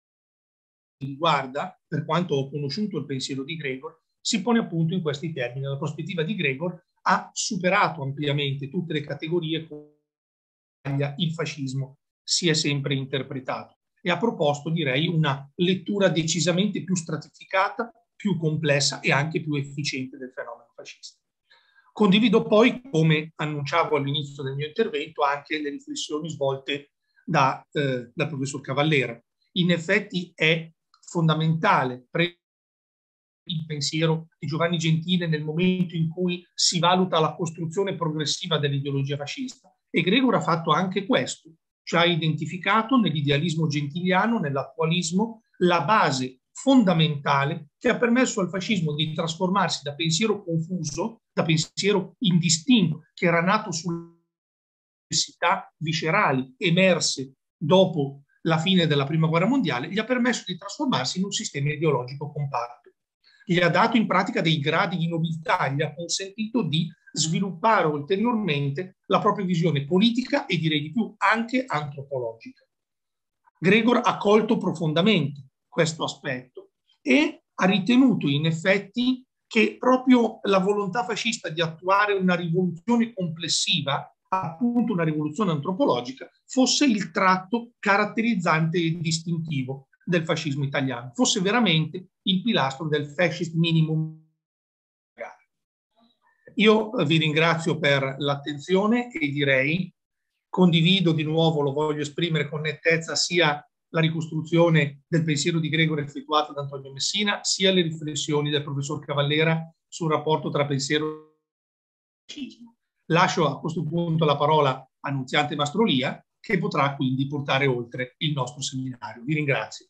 riguarda, per quanto ho conosciuto il pensiero di Gregor, si pone appunto in questi termini. La prospettiva di Gregor ha superato ampiamente tutte le categorie il fascismo si è sempre interpretato e ha proposto, direi, una lettura decisamente più stratificata, più complessa e anche più efficiente del fenomeno fascista. Condivido poi, come annunciavo all'inizio del mio intervento, anche le riflessioni svolte da, eh, dal professor Cavallera. In effetti è fondamentale il pensiero di Giovanni Gentile nel momento in cui si valuta la costruzione progressiva dell'ideologia fascista. E Gregor ha fatto anche questo, ci ha identificato nell'idealismo gentiliano, nell'attualismo, la base fondamentale che ha permesso al fascismo di trasformarsi da pensiero confuso, da pensiero indistinto, che era nato sulle necessità viscerali emerse dopo la fine della Prima Guerra Mondiale, gli ha permesso di trasformarsi in un sistema ideologico compatto. Gli ha dato in pratica dei gradi di nobiltà, gli ha consentito di sviluppare ulteriormente la propria visione politica e direi di più anche antropologica. Gregor ha colto profondamente questo aspetto e ha ritenuto in effetti che proprio la volontà fascista di attuare una rivoluzione complessiva, appunto una rivoluzione antropologica, fosse il tratto caratterizzante e distintivo del fascismo italiano, fosse veramente il pilastro del fascist minimum. Io vi ringrazio per l'attenzione e direi, condivido di nuovo, lo voglio esprimere con nettezza, sia la ricostruzione del pensiero di Gregore effettuata da Antonio Messina, sia le riflessioni del professor Cavallera sul rapporto tra pensiero e fascismo. Lascio a questo punto la parola a Nunziante Mastrolia, che potrà quindi portare oltre il nostro seminario. Vi ringrazio.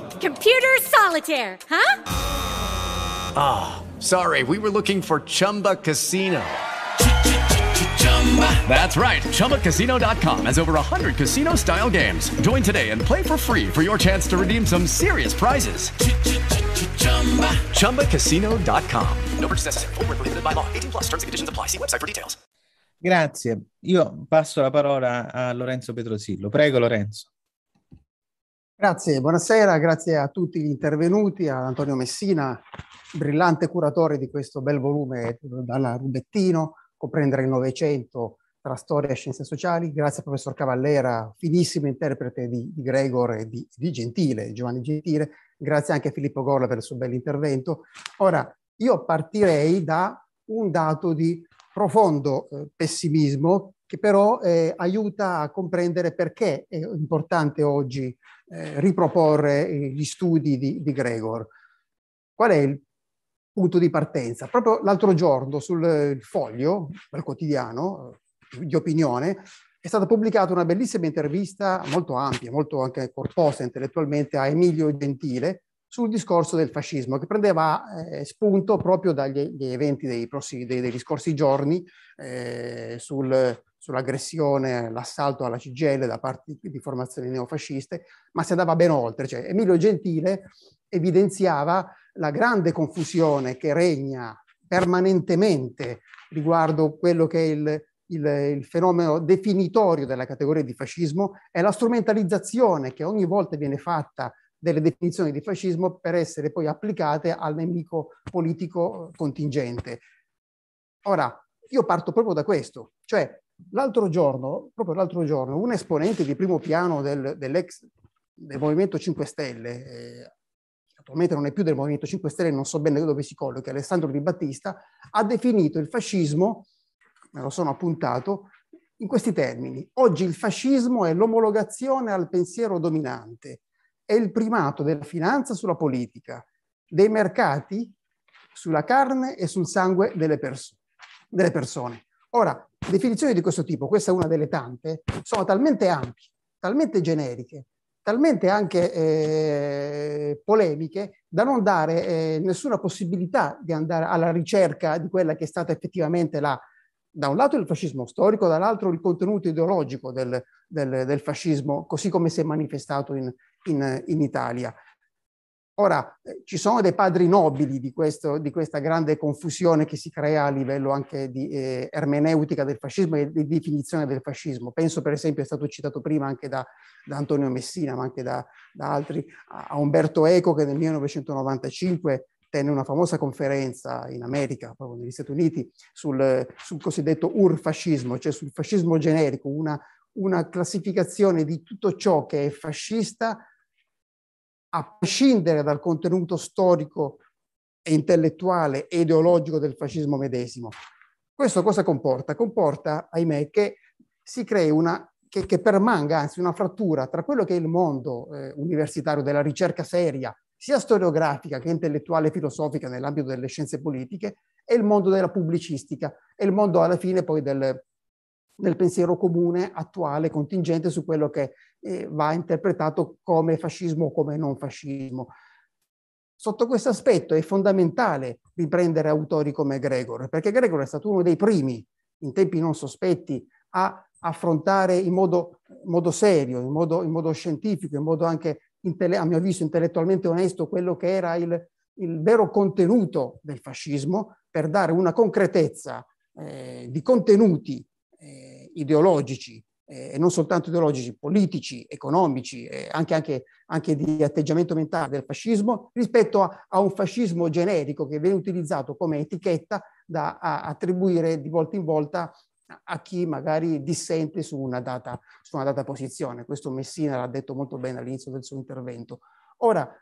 Computer solitaire, huh? Ah, oh, sorry. We were looking for Chumba Casino. That's right. ChumbaCasino.com has over 100 casino style games. Join today and play for free for your chance to redeem some serious prizes. ChumbaCasino.com. No purchase necessary. Full prohibited by law. 18 plus terms and conditions apply. See website for details. Grazie. Io passo la parola a Lorenzo Petrosillo. Prego, Lorenzo. Grazie, buonasera, grazie a tutti gli intervenuti, ad Antonio Messina, brillante curatore di questo bel volume dalla Rubettino, comprendere il Novecento tra storia e scienze sociali, grazie al professor Cavallera, finissimo interprete di, di Gregor e di, di, Gentile, Giovanni Gentile, grazie anche a Filippo Gorla per il suo bell'intervento. Ora, io partirei da un dato di profondo eh, pessimismo che però eh, aiuta a comprendere perché è importante oggi eh, riproporre gli studi di, di, Gregor. Qual è il punto di partenza? Proprio l'altro giorno sul foglio, del quotidiano eh, di opinione, è stata pubblicata una bellissima intervista molto ampia, molto anche corposa intellettualmente a Emilio Gentile sul discorso del fascismo, che prendeva eh, spunto proprio dagli eventi dei prossi, dei, degli scorsi giorni eh, sul, sull'aggressione, l'assalto alla CGL da parte di formazioni neofasciste, ma si andava ben oltre. Cioè, Emilio Gentile evidenziava la grande confusione che regna permanentemente riguardo quello che è il, il, il, fenomeno definitorio della categoria di fascismo e la strumentalizzazione che ogni volta viene fatta delle definizioni di fascismo per essere poi applicate al nemico politico contingente. Ora, io parto proprio da questo, cioè L'altro giorno, proprio l'altro giorno, un esponente di primo piano del, dell'ex del Movimento 5 Stelle, eh, attualmente non è più del Movimento 5 Stelle, non so bene dove si collochi, Alessandro Di Battista, ha definito il fascismo, me lo sono appuntato, in questi termini. Oggi il fascismo è l'omologazione al pensiero dominante, è il primato della finanza sulla politica, dei mercati sulla carne e sul sangue delle, perso- delle persone. Ora, definizioni di questo tipo, questa è una delle tante, sono talmente ampie, talmente generiche, talmente anche eh, polemiche da non dare eh, nessuna possibilità di andare alla ricerca di quella che è stata effettivamente la, da un lato il fascismo storico, dall'altro il contenuto ideologico del, del, del fascismo, così come si è manifestato in, in, in Italia. Ora, eh, ci sono dei padri nobili di, questo, di, questa grande confusione che si crea a livello anche di eh, ermeneutica del fascismo e di definizione del fascismo. Penso per esempio, è stato citato prima anche da, da Antonio Messina, ma anche da, da altri, a Umberto Eco che nel 1995 tenne una famosa conferenza in America, proprio negli Stati Uniti, sul, sul cosiddetto urfascismo, cioè sul fascismo generico, una, una classificazione di tutto ciò che è fascista a prescindere dal contenuto storico e intellettuale e ideologico del fascismo medesimo. Questo cosa comporta? Comporta, ahimè, che si crei una, che, che permanga anzi una frattura tra quello che è il mondo eh, universitario della ricerca seria, sia storiografica che intellettuale e filosofica nell'ambito delle scienze politiche, e il mondo della pubblicistica, e il mondo alla fine poi del, del pensiero comune, attuale, contingente su quello che eh, va interpretato come fascismo o come non fascismo. Sotto questo aspetto è fondamentale riprendere autori come Gregor, perché Gregor è stato uno dei primi, in tempi non sospetti, a affrontare in modo, modo serio, in modo, in modo, scientifico, in modo anche, a mio avviso, intellettualmente onesto, quello che era il, il vero contenuto del fascismo, per dare una concretezza eh, di contenuti ideologici eh, e non soltanto ideologici, politici, economici, eh, anche, anche, anche, di atteggiamento mentale del fascismo, rispetto a, a, un fascismo generico che viene utilizzato come etichetta da attribuire di volta in volta a chi magari dissente su una data, su una data posizione. Questo Messina l'ha detto molto bene all'inizio del suo intervento. Ora,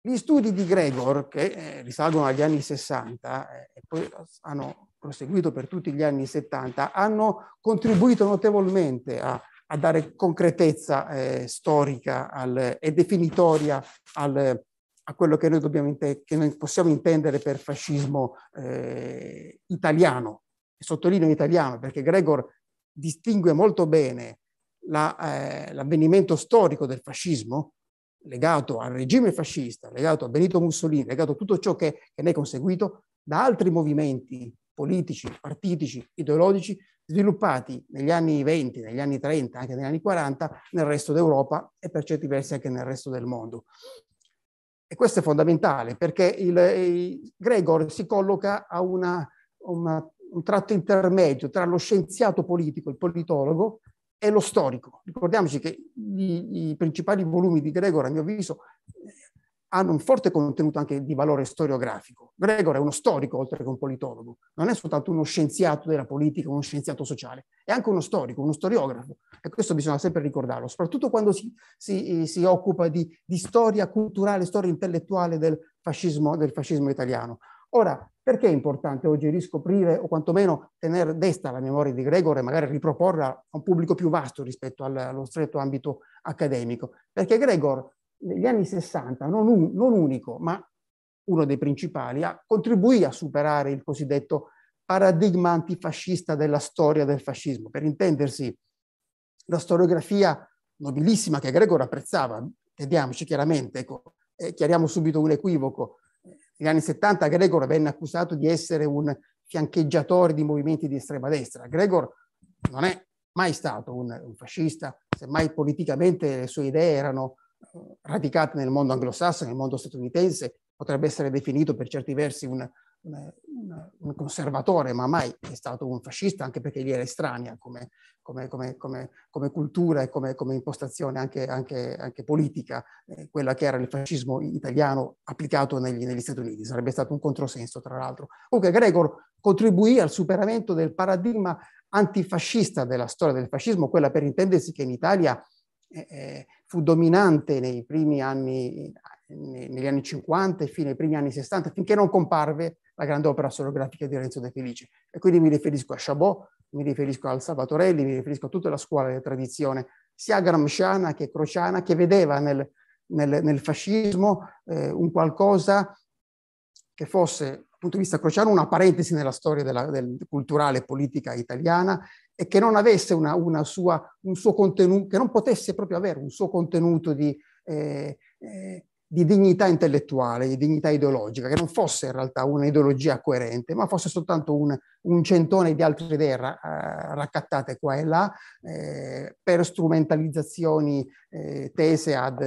gli studi di Gregor, che eh, risalgono agli anni 60 eh, e poi hanno proseguito per tutti gli anni 70, hanno contribuito notevolmente a, a dare concretezza eh, storica al, e definitoria al, a quello che noi, dobbiamo, che noi possiamo intendere per fascismo eh, italiano. Sottolineo italiano perché Gregor distingue molto bene la, eh, l'avvenimento storico del fascismo legato al regime fascista, legato a Benito Mussolini, legato a tutto ciò che, che ne è conseguito da altri movimenti politici, partitici, ideologici sviluppati negli anni 20, negli anni 30, anche negli anni 40 nel resto d'Europa e per certi versi anche nel resto del mondo. E questo è fondamentale perché il, il Gregor si colloca a una, una, un tratto intermedio tra lo scienziato politico, il politologo, e lo storico. Ricordiamoci che i, i principali volumi di Gregor, a mio avviso, hanno un forte contenuto anche di valore storiografico. Gregor è uno storico oltre che un politologo, non è soltanto uno scienziato della politica, uno scienziato sociale, è anche uno storico, uno storiografo e questo bisogna sempre ricordarlo, soprattutto quando si, si, si occupa di, di, storia culturale, storia intellettuale del fascismo, del fascismo italiano. Ora, perché è importante oggi riscoprire o quantomeno tenere desta la memoria di Gregor e magari riproporla a un pubblico più vasto rispetto allo stretto ambito accademico? Perché Gregor negli anni 60, non, un, non unico, ma uno dei principali, a, contribuì a superare il cosiddetto paradigma antifascista della storia del fascismo. Per intendersi, la storiografia nobilissima che Gregor apprezzava, vediamoci chiaramente, ecco, eh, chiariamo subito un equivoco. Negli anni 70 Gregor venne accusato di essere un fiancheggiatore di movimenti di estrema destra. Gregor non è mai stato un, un fascista, semmai politicamente le sue idee erano radicate nel mondo anglosassone, nel mondo statunitense, potrebbe essere definito per certi versi un, un, un, conservatore, ma mai è stato un fascista, anche perché gli era estranea come, come, come, come cultura e come, impostazione anche, anche, anche politica, eh, quella che era il fascismo italiano applicato negli, negli, Stati Uniti. Sarebbe stato un controsenso, tra l'altro. Comunque Gregor contribuì al superamento del paradigma antifascista della storia del fascismo, quella per intendersi che in Italia eh, eh fu dominante nei primi anni, negli anni 50 e fino ai primi anni 60, finché non comparve la grande opera storiografica di Renzo De Felice. E quindi mi riferisco a Chabot, mi riferisco al Salvatorelli, mi riferisco a tutta la scuola della tradizione, sia gramsciana che crociana, che vedeva nel, nel, nel fascismo eh, un qualcosa che fosse, punto di vista crociano, una parentesi nella storia della, del, culturale e politica italiana e che non avesse una, una sua, un suo contenuto, che non potesse proprio avere un suo contenuto di, eh, eh, di dignità intellettuale, di dignità ideologica, che non fosse in realtà un'ideologia coerente, ma fosse soltanto un, un centone di altre idee ra, eh, raccattate qua e là eh, per strumentalizzazioni eh, tese ad,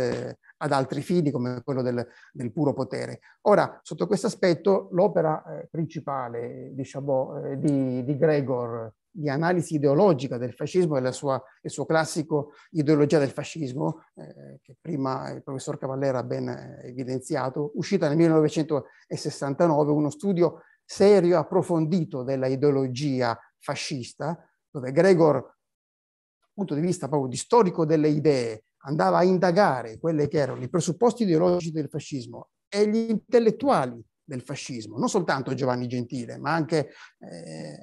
ad, altri fini come quello del, del, puro potere. Ora, sotto questo aspetto, l'opera eh, principale di Chabot, di, di Gregor, di analisi ideologica del fascismo e la sua, il suo classico ideologia del fascismo, eh, che prima il professor Cavallera ha ben evidenziato, uscita nel 1969, uno studio serio e approfondito della ideologia fascista, dove Gregor, dal punto di vista proprio di storico delle idee, andava a indagare quelli che erano i presupposti ideologici del fascismo e gli intellettuali del fascismo, non soltanto Giovanni Gentile, ma anche eh,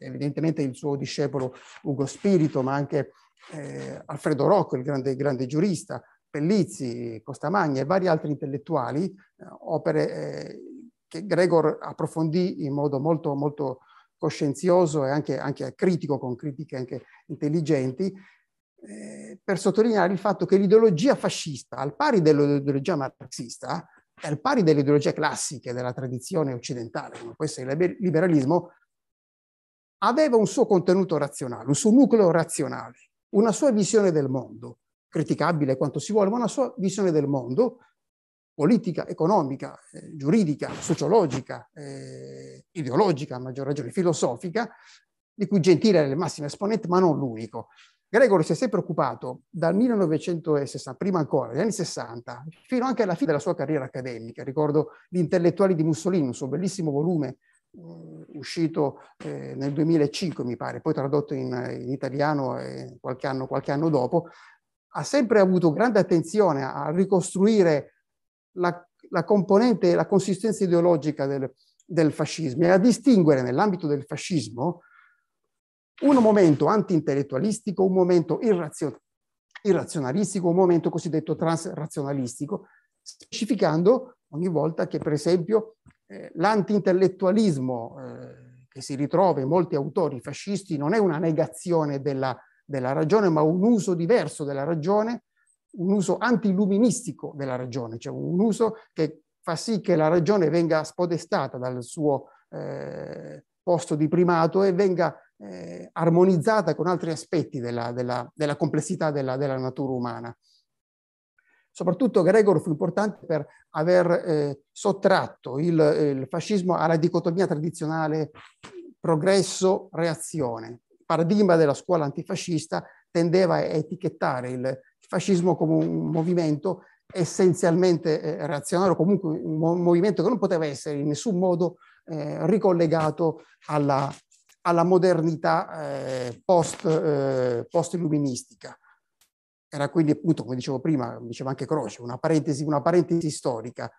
evidentemente il suo discepolo Ugo Spirito, ma anche eh, Alfredo Rocco, il grande, grande, giurista, Pellizzi, Costamagna e vari altri intellettuali, eh, opere eh, che Gregor approfondì in modo molto, molto coscienzioso e anche, anche critico, con critiche anche intelligenti, eh, per sottolineare il fatto che l'ideologia fascista, al pari dell'ideologia marxista, al pari delle ideologie classiche della tradizione occidentale, come può essere il liberalismo, aveva un suo contenuto razionale, un suo nucleo razionale, una sua visione del mondo, criticabile quanto si vuole, ma una sua visione del mondo, politica, economica, eh, giuridica, sociologica, eh, ideologica, a maggior ragione filosofica, di cui Gentile è il massimo esponente, ma non l'unico. Gregor si è sempre occupato dal 1960, prima ancora, negli anni 60, fino anche alla fine della sua carriera accademica. Ricordo Gli intellettuali di Mussolini, un suo bellissimo volume uh, uscito eh, nel 2005, mi pare, poi tradotto in, in italiano eh, qualche, anno, qualche anno dopo. Ha sempre avuto grande attenzione a ricostruire la, la componente, la consistenza ideologica del, del fascismo e a distinguere nell'ambito del fascismo un momento anti-intellettualistico, un momento irrazio- irrazionalistico, un momento cosiddetto transrazionalistico, specificando ogni volta che, per esempio, eh, l'anti-intellettualismo eh, che si ritrova in molti autori fascisti non è una negazione della, della ragione, ma un uso diverso della ragione, un uso anti-illuministico della ragione, cioè un uso che fa sì che la ragione venga spodestata dal suo eh, posto di primato e venga eh, armonizzata con altri aspetti della, della, della complessità della, della, natura umana. Soprattutto Gregor fu importante per aver eh, sottratto il, il fascismo alla dicotomia tradizionale progresso-reazione. Il paradigma della scuola antifascista tendeva a etichettare il fascismo come un movimento essenzialmente eh, reazionario, comunque un, un, movimento che non poteva essere in nessun modo eh, ricollegato alla, alla modernità eh, post, eh, post-illuministica. Era quindi appunto, come dicevo prima, diceva anche Croce, una parentesi, una parentesi storica.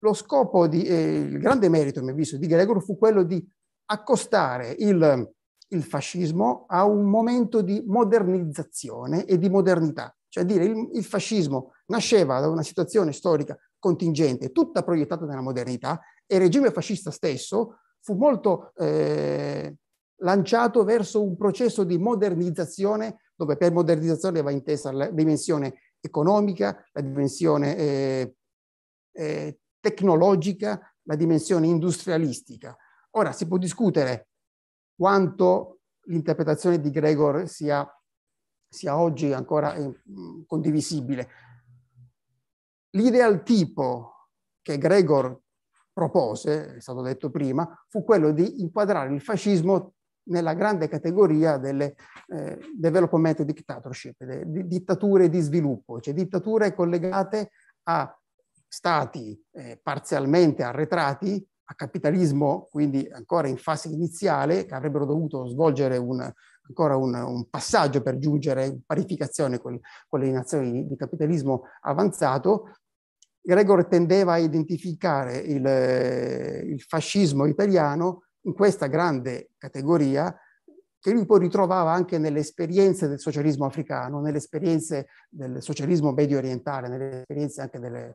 Lo scopo, di, eh, il grande merito, a mio avviso, di Gregor fu quello di accostare il, il fascismo a un momento di modernizzazione e di modernità. Cioè dire, il, il fascismo nasceva da una situazione storica contingente, tutta proiettata nella modernità, e il regime fascista stesso fu molto eh, lanciato verso un processo di modernizzazione, dove per modernizzazione va intesa la dimensione economica, la dimensione eh, eh, tecnologica, la dimensione industrialistica. Ora si può discutere quanto l'interpretazione di Gregor sia, sia oggi ancora eh, condivisibile. L'ideal tipo che Gregor propose, è stato detto prima, fu quello di inquadrare il fascismo nella grande categoria delle eh, development dictatorship, di dittature di sviluppo, cioè dittature collegate a stati eh, parzialmente arretrati, a capitalismo quindi ancora in fase iniziale, che avrebbero dovuto svolgere un, ancora un, un, passaggio per giungere in parificazione con, con le nazioni di capitalismo avanzato, Gregor tendeva a identificare il, il fascismo italiano in questa grande categoria che lui poi ritrovava anche nelle esperienze del socialismo africano, nelle esperienze del socialismo medio orientale, nelle esperienze anche di eh,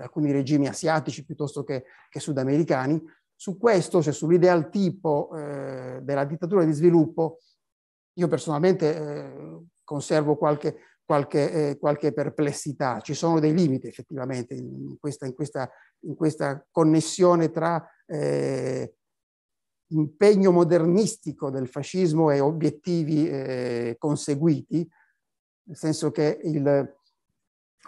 alcuni regimi asiatici piuttosto che, che sudamericani. Su questo, cioè sull'ideal tipo eh, della dittatura di sviluppo, io personalmente eh, conservo qualche, qualche, eh, qualche, perplessità. Ci sono dei limiti effettivamente in questa, in questa, in questa connessione tra eh, impegno modernistico del fascismo e obiettivi eh, conseguiti, nel senso che il,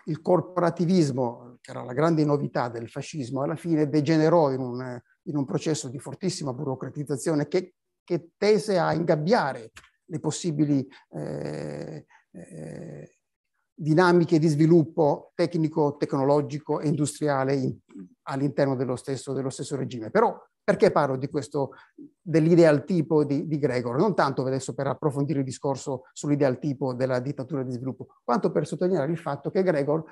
il, corporativismo, che era la grande novità del fascismo, alla fine degenerò in un, in un processo di fortissima burocratizzazione che che tese a ingabbiare le possibili eh, eh, dinamiche di sviluppo tecnico, tecnologico e industriale in, all'interno dello stesso, dello stesso regime. Però perché parlo di questo, dell'ideal tipo di, di, Gregor? Non tanto adesso per approfondire il discorso sull'ideal tipo della dittatura di sviluppo, quanto per sottolineare il fatto che Gregor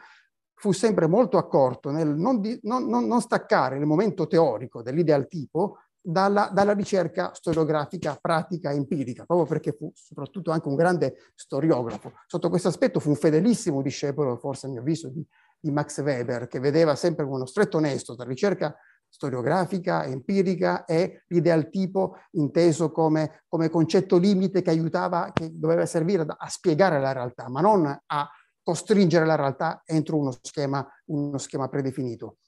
fu sempre molto accorto nel non, di, non, non, non staccare il momento teorico dell'ideal tipo dalla, dalla, ricerca storiografica pratica e empirica, proprio perché fu soprattutto anche un grande storiografo. Sotto questo aspetto fu un fedelissimo discepolo, forse a mio avviso, di, di Max Weber, che vedeva sempre uno stretto onesto tra ricerca storiografica, empirica e l'ideal tipo inteso come, come, concetto limite che aiutava, che doveva servire a, a spiegare la realtà, ma non a costringere la realtà entro uno schema, uno schema predefinito.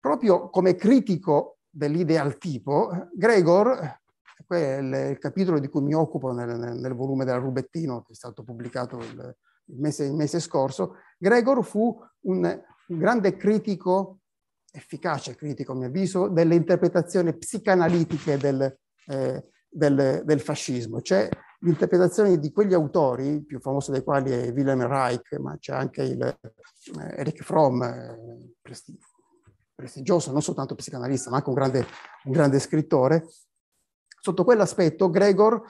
Proprio come critico dell'ideal tipo, Gregor, è il, capitolo di cui mi occupo nel, nel, volume della Rubettino, che è stato pubblicato il, il, mese, il mese, scorso, Gregor fu un, grande critico efficace critico, a mio avviso, delle interpretazioni psicanalitiche del, eh, del, del fascismo, cioè l'interpretazione di quegli autori, il più famoso dei quali è Wilhelm Reich, ma c'è anche il, eh, Eric Fromm, eh, prestigioso, non soltanto psicanalista, ma anche un grande, un grande scrittore. Sotto quell'aspetto, Gregor,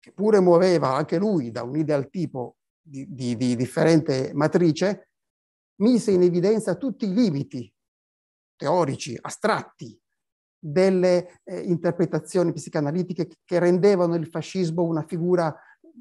che pure muoveva anche lui da un ideal tipo di, di, di differente matrice, mise in evidenza tutti i limiti teorici, astratti, delle eh, interpretazioni psicanalitiche che rendevano il fascismo una figura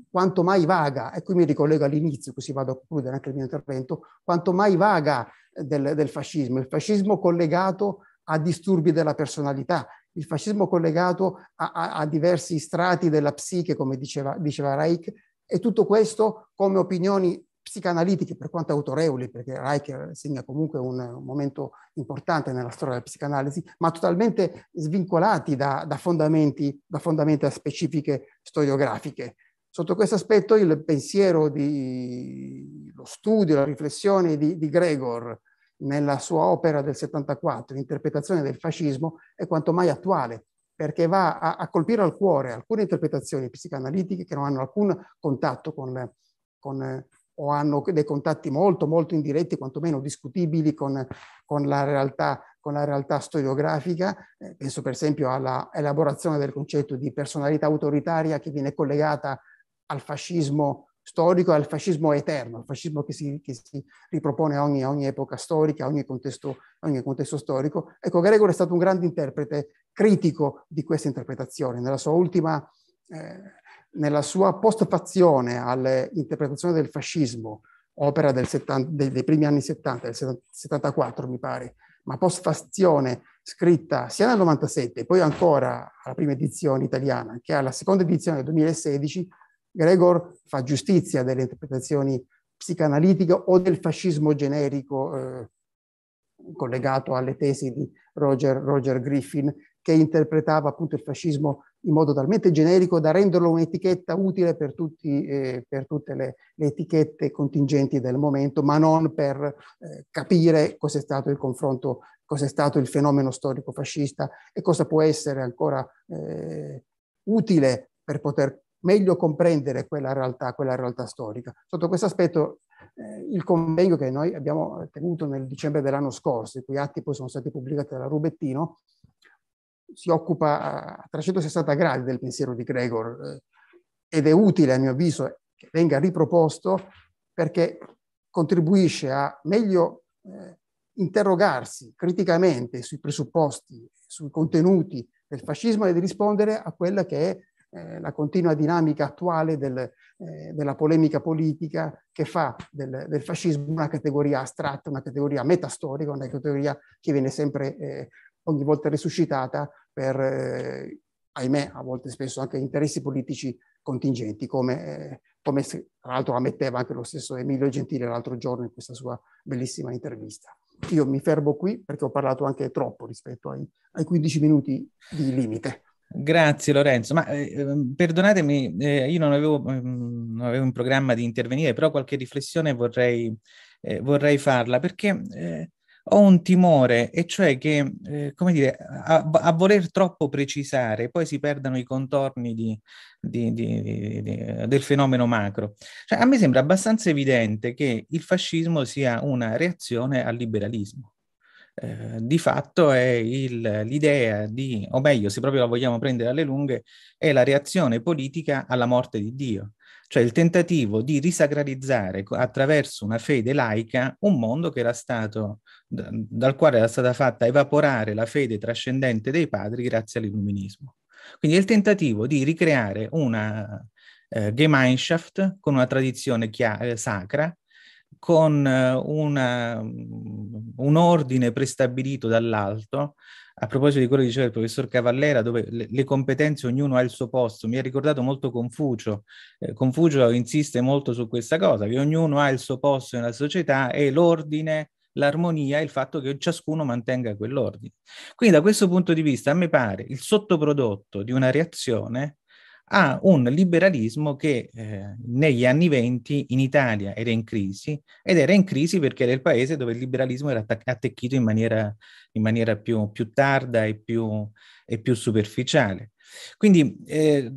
quanto mai vaga, e qui mi ricollego all'inizio, così vado a concludere anche il mio intervento, quanto mai vaga del, del fascismo, il fascismo collegato a disturbi della personalità, il fascismo collegato a, a, a diversi strati della psiche, come diceva, diceva Reich, e tutto questo come opinioni psicanalitiche, per quanto autorevoli, perché Reich segna comunque un, un, momento importante nella storia della psicanalisi, ma totalmente svincolati da, da, fondamenti, da fondamenta specifiche storiografiche. Sotto questo aspetto il pensiero, di, lo studio, la riflessione di, di Gregor nella sua opera del 74, l'interpretazione del fascismo, è quanto mai attuale, perché va a, a, colpire al cuore alcune interpretazioni psicanalitiche che non hanno alcun contatto con, con, o hanno dei contatti molto, molto indiretti, quantomeno discutibili con, con, la, realtà, con la realtà storiografica. Eh, penso per esempio alla elaborazione del concetto di personalità autoritaria che viene collegata al fascismo storico al fascismo eterno, al fascismo che si, che si ripropone a ogni, ogni, epoca storica, a ogni contesto, ogni contesto storico. Ecco, Gregor è stato un grande interprete critico di questa interpretazione. Nella sua ultima... Eh, nella sua postfazione all'interpretazione del fascismo, opera del 70, dei, dei, primi anni 70, del 74 mi pare, ma postfazione scritta sia nel 97 e poi ancora alla prima edizione italiana che alla seconda edizione del 2016, Gregor fa giustizia delle interpretazioni psicanalitiche o del fascismo generico eh, collegato alle tesi di Roger, Roger Griffin che interpretava appunto il fascismo in modo talmente generico da renderlo un'etichetta utile per, tutti, eh, per tutte le, le, etichette contingenti del momento, ma non per eh, capire cos'è stato il confronto, cos'è stato il fenomeno storico fascista e cosa può essere ancora eh, utile per poter meglio comprendere quella realtà, quella realtà storica. Sotto questo aspetto eh, il convegno che noi abbiamo tenuto nel dicembre dell'anno scorso, i cui atti poi sono stati pubblicati dalla Rubettino, si occupa a 360 gradi del pensiero di Gregor eh, ed è utile a mio avviso che venga riproposto perché contribuisce a meglio eh, interrogarsi criticamente sui presupposti, sui contenuti del fascismo e di rispondere a quella che è eh, la continua dinamica attuale del, eh, della polemica politica che fa del, del, fascismo una categoria astratta, una categoria metastorica, una categoria che viene sempre eh, ogni volta resuscitata per, eh, ahimè, a volte spesso anche interessi politici contingenti, come, eh, come se, tra l'altro ammetteva anche lo stesso Emilio Gentile l'altro giorno in questa sua bellissima intervista. Io mi fermo qui perché ho parlato anche troppo rispetto ai, ai 15 minuti di limite. Grazie Lorenzo, ma eh, ehm, perdonatemi, eh, io non avevo, mm, non avevo, in programma di intervenire, però qualche riflessione vorrei, eh, vorrei farla perché eh, ho un timore, e cioè che, eh, come dire, a, a, voler troppo precisare, poi si perdano i contorni di, di, di, del fenomeno macro. Cioè, a me sembra abbastanza evidente che il fascismo sia una reazione al liberalismo. Eh, di fatto è il, l'idea di, o meglio, se proprio la vogliamo prendere alle lunghe, è la reazione politica alla morte di Dio cioè il tentativo di risacralizzare attraverso una fede laica un mondo che era stato, dal quale era stata fatta evaporare la fede trascendente dei padri grazie all'illuminismo. Quindi è il tentativo di ricreare una eh, Gemeinschaft con una tradizione chia- eh, sacra, con eh, una, un ordine prestabilito dall'alto, a proposito di quello che diceva il professor Cavallera, dove le, le, competenze ognuno ha il suo posto, mi ha ricordato molto Confucio. Eh, Confucio insiste molto su questa cosa, che ognuno ha il suo posto nella società e l'ordine, l'armonia, il fatto che ciascuno mantenga quell'ordine. Quindi da questo punto di vista, a me pare il sottoprodotto di una reazione a un liberalismo che eh, negli anni venti in Italia era in crisi ed era in crisi perché era il paese dove il liberalismo era attecchito in maniera, in maniera più, più, tarda e più, e più superficiale. Quindi, eh,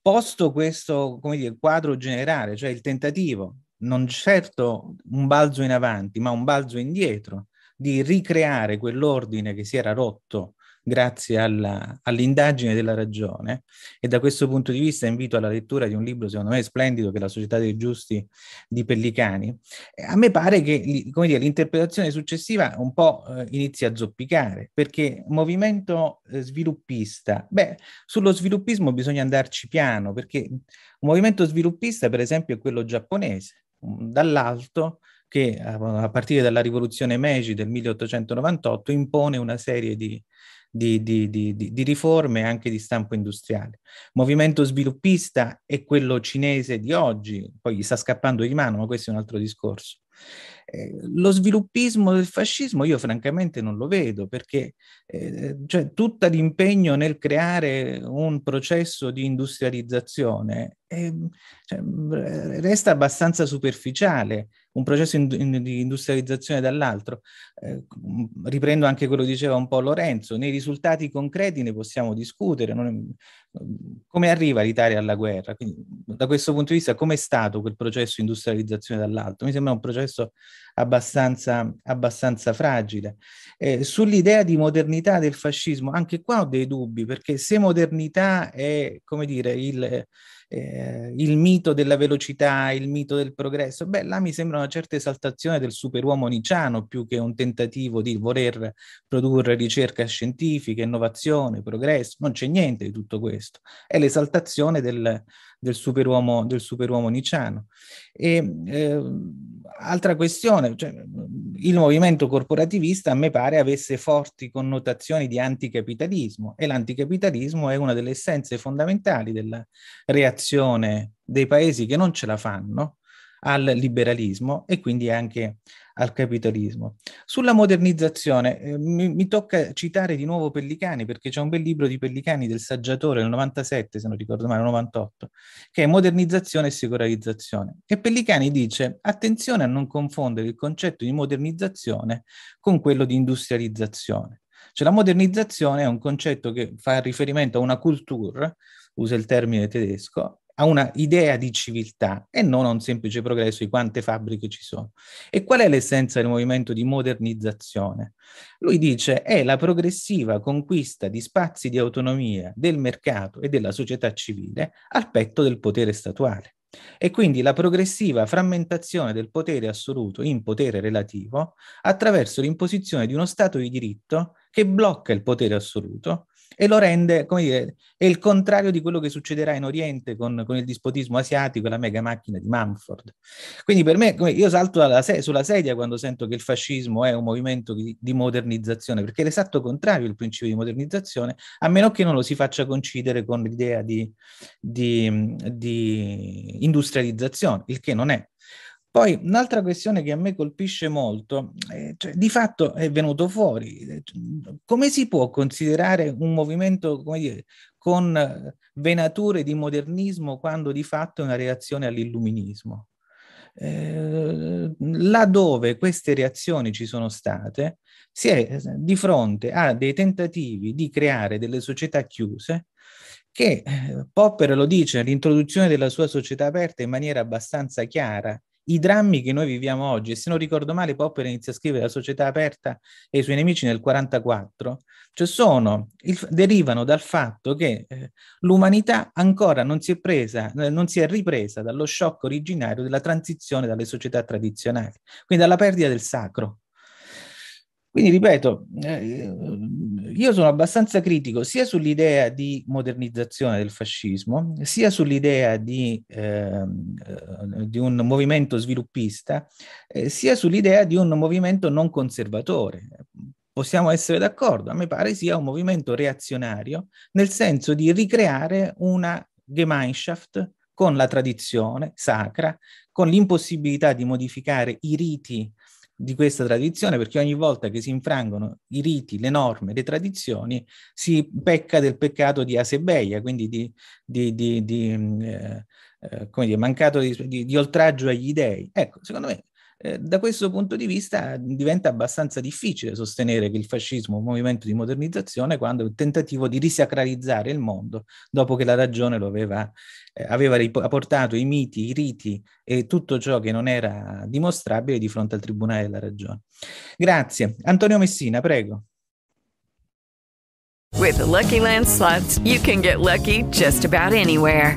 posto questo dire, quadro generale, cioè il tentativo, non certo un balzo in avanti, ma un balzo indietro, di ricreare quell'ordine che si era rotto grazie alla, all'indagine della ragione e da questo punto di vista invito alla lettura di un libro secondo me splendido che è La società dei giusti di Pellicani. A me pare che dire, l'interpretazione successiva un po' eh, inizi a zoppicare perché movimento eh, sviluppista, beh, sullo sviluppismo bisogna andarci piano perché un movimento sviluppista per esempio è quello giapponese, dall'alto che a partire dalla rivoluzione Meiji del 1898 impone una serie di, di, di, di, di, riforme anche di stampo industriale. Movimento sviluppista è quello cinese di oggi, poi gli sta scappando di mano, ma questo è un altro discorso. Eh, lo sviluppismo del fascismo io francamente non lo vedo perché eh, cioè, tutto l'impegno nel creare un processo di industrializzazione eh, cioè, resta abbastanza superficiale un processo in, in, di industrializzazione dall'altro. Eh, riprendo anche quello che diceva un po' Lorenzo, nei risultati concreti ne possiamo discutere. È, come arriva l'Italia alla guerra? Quindi, da questo punto di vista, come è stato quel processo di industrializzazione dall'alto? Mi sembra un processo abbastanza, abbastanza fragile. Eh, sull'idea di modernità del fascismo, anche qua ho dei dubbi, perché se modernità è, come dire, il eh, il mito della velocità, il mito del progresso, beh, là mi sembra una certa esaltazione del superuomo niciano più che un tentativo di voler produrre ricerca scientifica, innovazione, progresso, non c'è niente di tutto questo, è l'esaltazione del, del superuomo, del superuomo niciano. E, eh, altra questione, cioè, il movimento corporativista a me pare avesse forti connotazioni di anticapitalismo e l'anticapitalismo è una delle essenze fondamentali della reazione dei paesi che non ce la fanno al liberalismo e quindi anche al capitalismo. Sulla modernizzazione eh, mi, mi, tocca citare di nuovo Pellicani perché c'è un bel libro di Pellicani del saggiatore del 97, se non ricordo male, 98, che è Modernizzazione e secolarizzazione. E Pellicani dice attenzione a non confondere il concetto di modernizzazione con quello di industrializzazione. Cioè la modernizzazione è un concetto che fa riferimento a una cultura, usa il termine tedesco, a una idea di civiltà e non a un semplice progresso di quante fabbriche ci sono. E qual è l'essenza del movimento di modernizzazione? Lui dice è la progressiva conquista di spazi di autonomia del mercato e della società civile al petto del potere statuale. E quindi la progressiva frammentazione del potere assoluto in potere relativo attraverso l'imposizione di uno Stato di diritto che blocca il potere assoluto e lo rende, come dire, è il contrario di quello che succederà in Oriente con, con il dispotismo asiatico e la mega macchina di Mumford. Quindi per me, io salto se- sulla sedia quando sento che il fascismo è un movimento di, di modernizzazione, perché è l'esatto contrario il principio di modernizzazione, a meno che non lo si faccia coincidere con l'idea di, di, di industrializzazione, il che non è. Poi un'altra questione che a me colpisce molto, eh, cioè, di fatto è venuto fuori, eh, come si può considerare un movimento dire, con venature di modernismo quando di fatto è una reazione all'illuminismo? eh, laddove queste reazioni ci sono state, si è di fronte a dei tentativi di creare delle società chiuse che eh, Popper lo dice, l'introduzione della sua società aperta in maniera abbastanza chiara i drammi che noi viviamo oggi, e se non ricordo male Popper inizia a scrivere La società aperta e i suoi nemici nel 1944, cioè sono, il, derivano dal fatto che eh, l'umanità ancora non si, è presa, eh, non si è ripresa dallo shock originario della transizione dalle società tradizionali, quindi dalla perdita del sacro. Quindi ripeto, eh, io sono abbastanza critico sia sull'idea di modernizzazione del fascismo, sia sull'idea di, eh, di un movimento sviluppista, eh, sia sull'idea di un movimento non conservatore. Possiamo essere d'accordo, a me pare sia un movimento reazionario, nel senso di ricreare una Gemeinschaft con la tradizione sacra, con l'impossibilità di modificare i riti di questa tradizione, perché ogni volta che si infrangono i riti, le norme, le tradizioni, si pecca del peccato di asebeia, quindi di, di, di, di eh, eh, come dire, mancato di, oltraggio agli dei. Ecco, secondo me eh, da questo punto di vista diventa abbastanza difficile sostenere che il fascismo è un movimento di modernizzazione quando è un tentativo di risacralizzare il mondo dopo che la ragione lo aveva, eh, aveva portato i miti, i riti e tutto ciò che non era dimostrabile di fronte al Tribunale della Ragione. Grazie. Antonio Messina, prego. With Lucky Land slots, you can get lucky just about anywhere.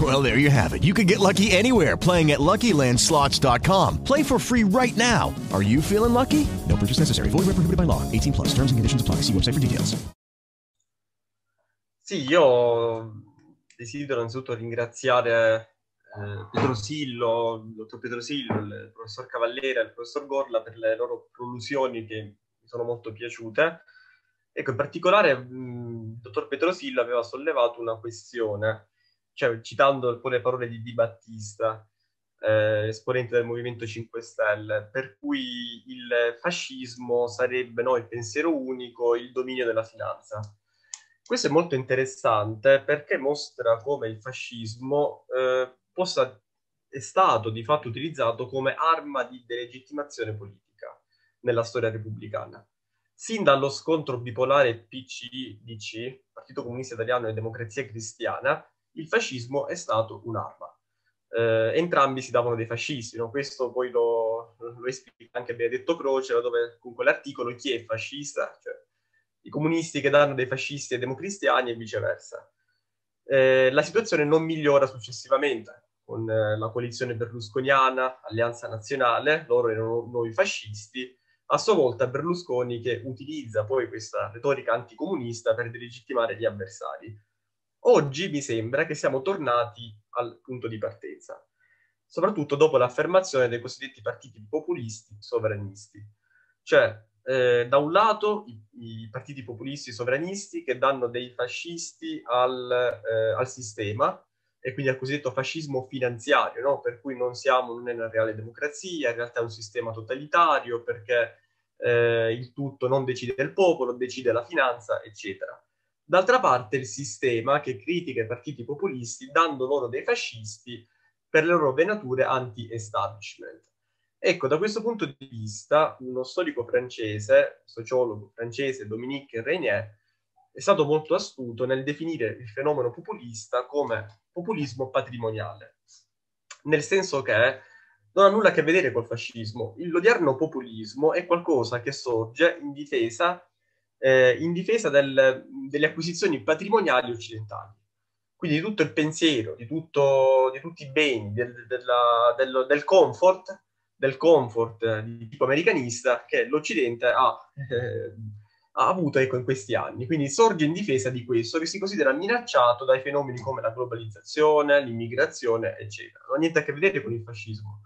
Well, there you have it. You can get lucky anywhere playing at LuckyLandSlots.com. Play for free right now. Are you feeling lucky? No purchase necessary. Void where prohibited by law. 18 plus. Terms and conditions apply. See website for details. Sì, io desidero innanzitutto ringraziare eh, Pedro Sillo, il dottor Pedro Sillo, il professor Cavallera e il professor Gorla per le loro prolusioni che mi sono molto piaciute. Ecco, in particolare mh, il dottor Pedro Sillo aveva sollevato una questione, cioè citando alcune parole di Di Battista, eh, esponente del Movimento 5 Stelle, per cui il fascismo sarebbe no, il pensiero unico, il dominio della finanza. Questo è molto interessante perché mostra come il fascismo eh, possa, è stato di fatto utilizzato come arma di delegittimazione politica nella storia repubblicana. Sin dallo scontro bipolare PC-DC, Partito Comunista Italiano e Democrazia Cristiana, il fascismo è stato un'arma. Eh, entrambi si davano dei fascisti, no? questo poi lo, lo esplica anche Benedetto Croce, dove con quell'articolo chi è fascista? Cioè, i comunisti che danno dei fascisti ai democristiani e viceversa. Eh, la situazione non migliora successivamente con eh, la coalizione berlusconiana, Alleanza Nazionale, loro erano nuovi fascisti, a sua volta Berlusconi che utilizza poi questa retorica anticomunista per delegittimare gli avversari. Oggi mi sembra che siamo tornati al punto di partenza, soprattutto dopo l'affermazione dei cosiddetti partiti populisti sovranisti. Cioè, eh, da un lato i, i, partiti populisti sovranisti che danno dei fascisti al, eh, al, sistema e quindi al cosiddetto fascismo finanziario, no? per cui non siamo una reale democrazia, in realtà è un sistema totalitario perché eh, il tutto non decide il popolo, decide la finanza, eccetera. D'altra parte il sistema che critica i partiti populisti dando loro dei fascisti per le loro venature anti-establishment. Ecco, da questo punto di vista, uno storico francese, sociologo francese, Dominique Régnier, è stato molto astuto nel definire il fenomeno populista come populismo patrimoniale, nel senso che non ha nulla a che vedere col fascismo. L'odierno populismo è qualcosa che sorge in difesa, eh, in difesa del, delle acquisizioni patrimoniali occidentali. quindi di tutto il pensiero, di, tutto, di tutti i beni, del, della, del, del, comfort, del comfort di tipo americanista che l'Occidente ha, eh, ha avuto ecco, in questi anni. Quindi sorge in difesa di questo che si considera minacciato dai fenomeni come la globalizzazione, l'immigrazione, eccetera. Non ha niente a che vedere con il fascismo.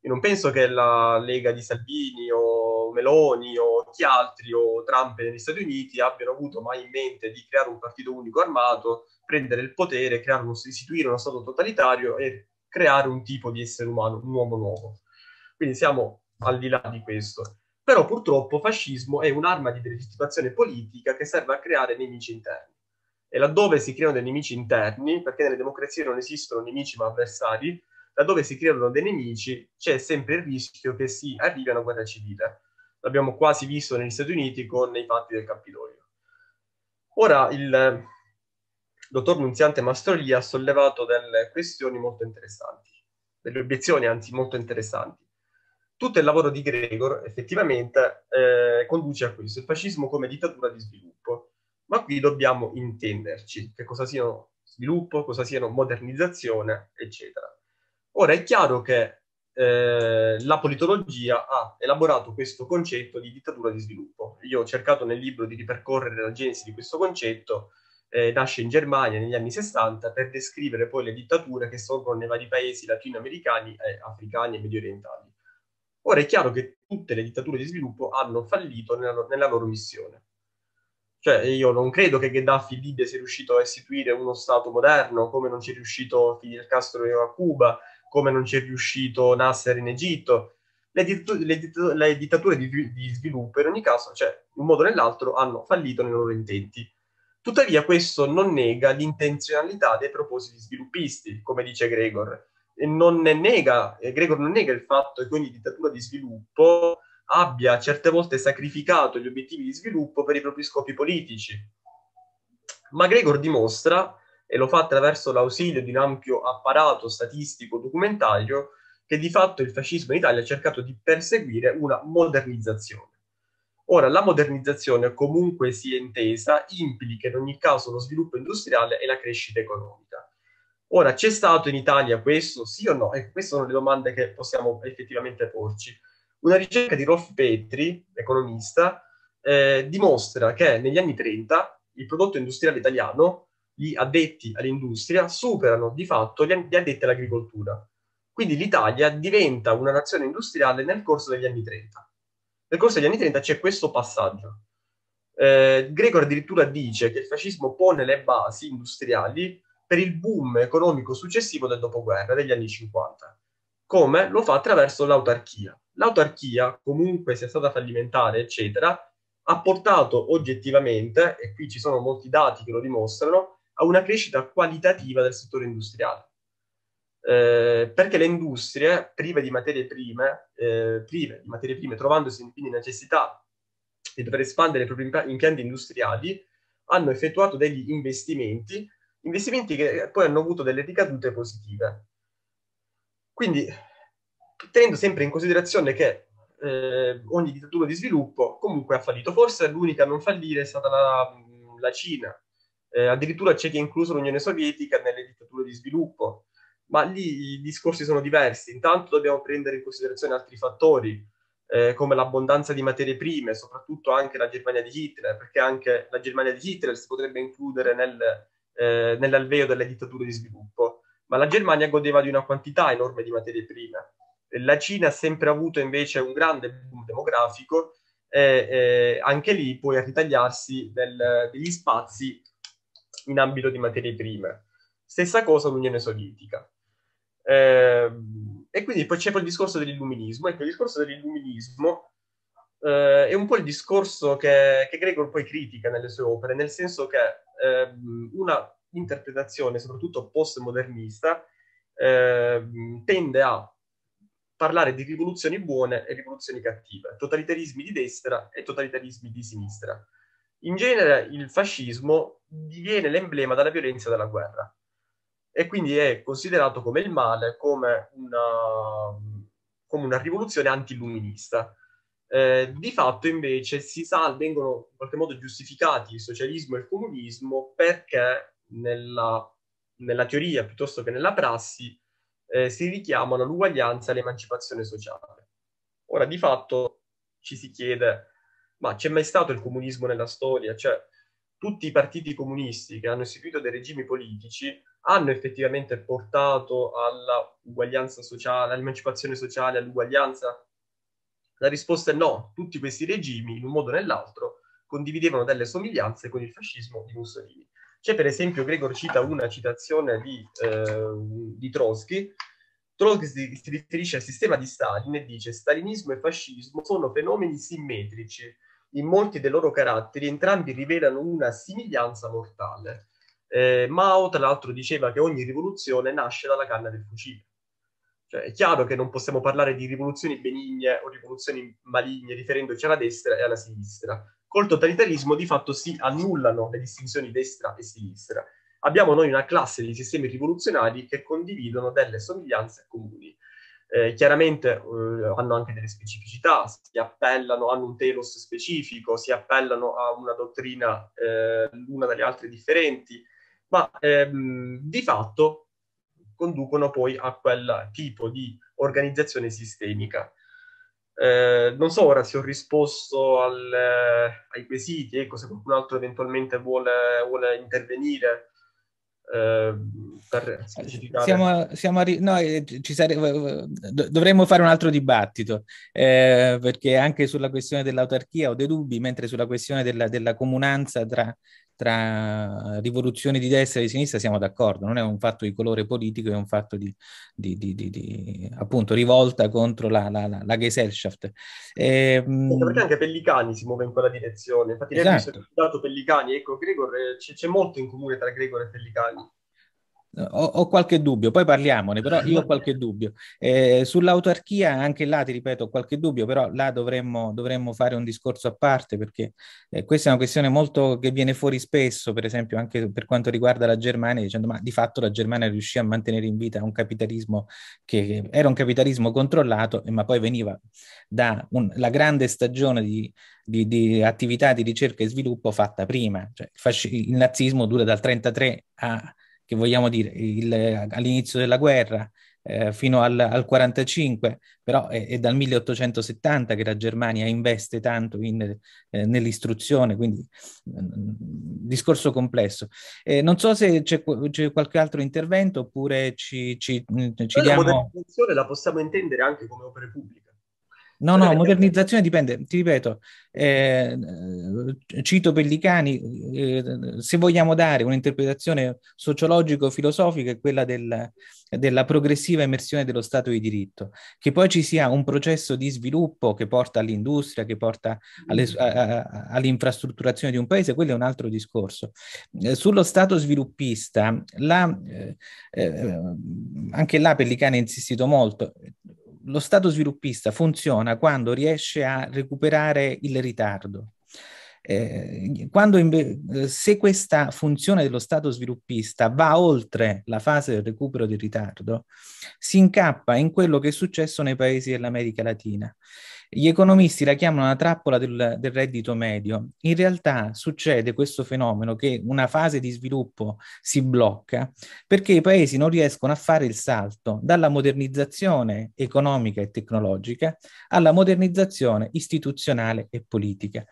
Io non penso che la Lega di Salvini o Meloni o chi altri o Trump negli Stati Uniti abbiano avuto mai in mente di creare un partito unico armato, prendere il potere, creare uno, istituire uno Stato totalitario e creare un tipo di essere umano, un uomo nuovo. Quindi siamo al di là di questo. Però purtroppo fascismo è un'arma di delegittimazione politica che serve a creare nemici interni. E laddove si creano dei nemici interni, perché nelle democrazie non esistono nemici ma avversari, laddove si creano dei nemici c'è sempre il rischio che si arrivi a una guerra civile. L'abbiamo quasi visto negli Stati Uniti con i fatti del Campidoglio. Ora il dottor Nunziante Mastrolia ha sollevato delle questioni molto interessanti, delle obiezioni anzi molto interessanti. Tutto il lavoro di Gregor effettivamente eh, conduce a questo, il fascismo come dittatura di sviluppo. Ma qui dobbiamo intenderci che cosa siano sviluppo, cosa siano modernizzazione, eccetera. Ora è chiaro che eh, la politologia ha elaborato questo concetto di dittatura di sviluppo. Io ho cercato nel libro di ripercorrere la genesi di questo concetto, eh, nasce in Germania negli anni 60 per descrivere poi le dittature che sorgono nei vari paesi latinoamericani, e africani e medio orientali. Ora è chiaro che tutte le dittature di sviluppo hanno fallito nella, nella loro missione. Cioè, io non credo che Gheddafi in Libia sia riuscito a istituire uno Stato moderno, come non ci è riuscito Fidel Castro a Cuba, come non ci è riuscito Nasser in Egitto. Le, ditt- le, ditt- le dittature di, di, sviluppo, in ogni caso, cioè, in un modo o nell'altro, hanno fallito nei loro intenti. Tuttavia, questo non nega l'intenzionalità dei propositi sviluppisti, come dice Gregor. E non nega, Gregor non nega il fatto che ogni dittatura di sviluppo abbia certe volte sacrificato gli obiettivi di sviluppo per i propri scopi politici. Ma Gregor dimostra e lo fa attraverso l'ausilio di un ampio apparato statistico documentario che di fatto il fascismo in Italia ha cercato di perseguire una modernizzazione. Ora, la modernizzazione, comunque sia intesa, implica in ogni caso lo sviluppo industriale e la crescita economica. Ora, c'è stato in Italia questo, sì o no? E queste sono le domande che possiamo effettivamente porci. Una ricerca di Rolf Petri, economista, eh, dimostra che negli anni 30 il prodotto industriale italiano gli addetti all'industria superano di fatto gli addetti all'agricoltura. Quindi l'Italia diventa una nazione industriale nel corso degli anni 30. Nel corso degli anni 30 c'è questo passaggio. Eh, Gregor addirittura dice che il fascismo pone le basi industriali per il boom economico successivo del dopoguerra, degli anni 50. Come? Lo fa attraverso l'autarchia. L'autarchia, comunque sia stata fallimentare, eccetera, ha portato oggettivamente, e qui ci sono molti dati che lo dimostrano, a una crescita qualitativa del settore industriale. Eh, perché le industrie prive di materie prime, eh, prive di materie prime, trovandosi quindi necessità di dover espandere i propri impianti industriali, hanno effettuato degli investimenti, investimenti che poi hanno avuto delle ricadute positive. Quindi, tenendo sempre in considerazione che eh, ogni dittatura di sviluppo comunque ha fallito, forse l'unica a non fallire è stata la, la Cina, eh, addirittura c'è chi ha incluso l'Unione Sovietica nelle dittature di sviluppo, ma lì i discorsi sono diversi. Intanto dobbiamo prendere in considerazione altri fattori, eh, come l'abbondanza di materie prime, soprattutto anche la Germania di Hitler, perché anche la Germania di Hitler si potrebbe includere nel, eh, nell'alveo delle dittature di sviluppo, ma la Germania godeva di una quantità enorme di materie prime. La Cina ha sempre avuto invece un grande boom demografico e eh, anche lì poi a ritagliarsi del, degli spazi in ambito di materie prime. Stessa cosa l'Unione Sovietica. Eh, e quindi poi c'è poi il discorso dell'illuminismo. Ecco, il discorso dell'illuminismo eh, è un po' il discorso che, che, Gregor poi critica nelle sue opere, nel senso che eh, una interpretazione, soprattutto postmodernista, ehm, tende a parlare di rivoluzioni buone e rivoluzioni cattive, totalitarismi di destra e totalitarismi di sinistra in genere il fascismo diviene l'emblema della violenza della guerra e quindi è considerato come il male, come una, come una rivoluzione anti-illuminista. Eh, di fatto invece si sa, vengono in qualche modo giustificati il socialismo e il comunismo perché nella nella teoria piuttosto che nella prassi, eh, si richiamano l'uguaglianza e l'emancipazione sociale. Ora, di fatto, ci si chiede, ma c'è mai stato il comunismo nella storia? Cioè, tutti i partiti comunisti che hanno istituito dei regimi politici hanno effettivamente portato alla sociale, all'emancipazione sociale, all'uguaglianza? La risposta è no. Tutti questi regimi, in un modo o nell'altro, condividevano delle somiglianze con il fascismo di Mussolini. C'è per esempio, Gregor cita una citazione di, eh, di Trotsky. Trotsky si riferisce al sistema di Stalin e dice stalinismo e fascismo sono fenomeni simmetrici. In molti dei loro caratteri entrambi rivelano una somiglianza mortale. Eh, Mao, tra l'altro, diceva che ogni rivoluzione nasce dalla canna del fucile. Cioè, è chiaro che non possiamo parlare di rivoluzioni benigne o rivoluzioni maligne riferendoci alla destra e alla sinistra. Col totalitarismo di fatto si annullano le distinzioni destra e sinistra. Abbiamo noi una classe di sistemi rivoluzionari che condividono delle somiglianze comuni. Eh, chiaramente eh, hanno anche delle specificità, si appellano, hanno un telos specifico, si appellano a una dottrina eh, l'una dalle altre differenti, ma ehm, di fatto conducono poi a quel tipo di organizzazione sistemica. Eh, non so ora se ho risposto al, eh, ai quesiti, ecco, se qualcun altro eventualmente vuole, vuole intervenire eh, per specificare. Siamo, siamo arri- no, eh, sare- dovremmo fare un altro dibattito, eh, perché anche sulla questione dell'autarchia ho dei dubbi, mentre sulla questione della, della comunanza tra tra rivoluzioni di destra e di sinistra siamo d'accordo, non è un fatto di colore politico, è un fatto di, di, di, di appunto rivolta contro la, la, la, la Gesellschaft. E, perché anche Pellicani si muove in quella direzione, infatti esatto. lei ha citato Pellicani, ecco Gregor, eh, c'è, c'è molto in comune tra Gregor e Pellicani. Ho, ho, qualche dubbio, poi parliamone, però io ho qualche dubbio. Eh, sull'autarchia, anche là ti ripeto, ho qualche dubbio, però là dovremmo, dovremmo fare un discorso a parte perché eh, questa è una questione molto che viene fuori spesso, per esempio anche per quanto riguarda la Germania, dicendo ma di fatto la Germania riuscì a mantenere in vita un capitalismo che era un capitalismo controllato, ma poi veniva da un, la grande stagione di, di, di, attività di ricerca e sviluppo fatta prima. Cioè, il, fasci- il nazismo dura dal 1933 a che vogliamo dire, il, all'inizio della guerra eh, fino al, al 45, però è, è, dal 1870 che la Germania investe tanto in, eh, nell'istruzione, quindi mm, discorso complesso. Eh, non so se c'è, c'è, qualche altro intervento oppure ci, ci, mm, ci diamo... La modernizzazione la possiamo intendere anche come opere pubbliche. No, no, modernizzazione dipende, ti ripeto, eh, cito Pellicani, eh, se vogliamo dare un'interpretazione sociologico-filosofica è quella del, della progressiva emersione dello Stato di diritto, che poi ci sia un processo di sviluppo che porta all'industria, che porta alle, a, a, all'infrastrutturazione di un paese, quello è un altro discorso. Eh, sullo Stato sviluppista, la, eh, eh, anche là Pellicani ha insistito molto, lo Stato sviluppista funziona quando riesce a recuperare il ritardo. Eh, quando inve- se questa funzione dello Stato sviluppista va oltre la fase del recupero del ritardo, si incappa in quello che è successo nei paesi dell'America Latina. Gli economisti la chiamano la trappola del, del, reddito medio. In realtà succede questo fenomeno che una fase di sviluppo si blocca perché i paesi non riescono a fare il salto dalla modernizzazione economica e tecnologica alla modernizzazione istituzionale e politica.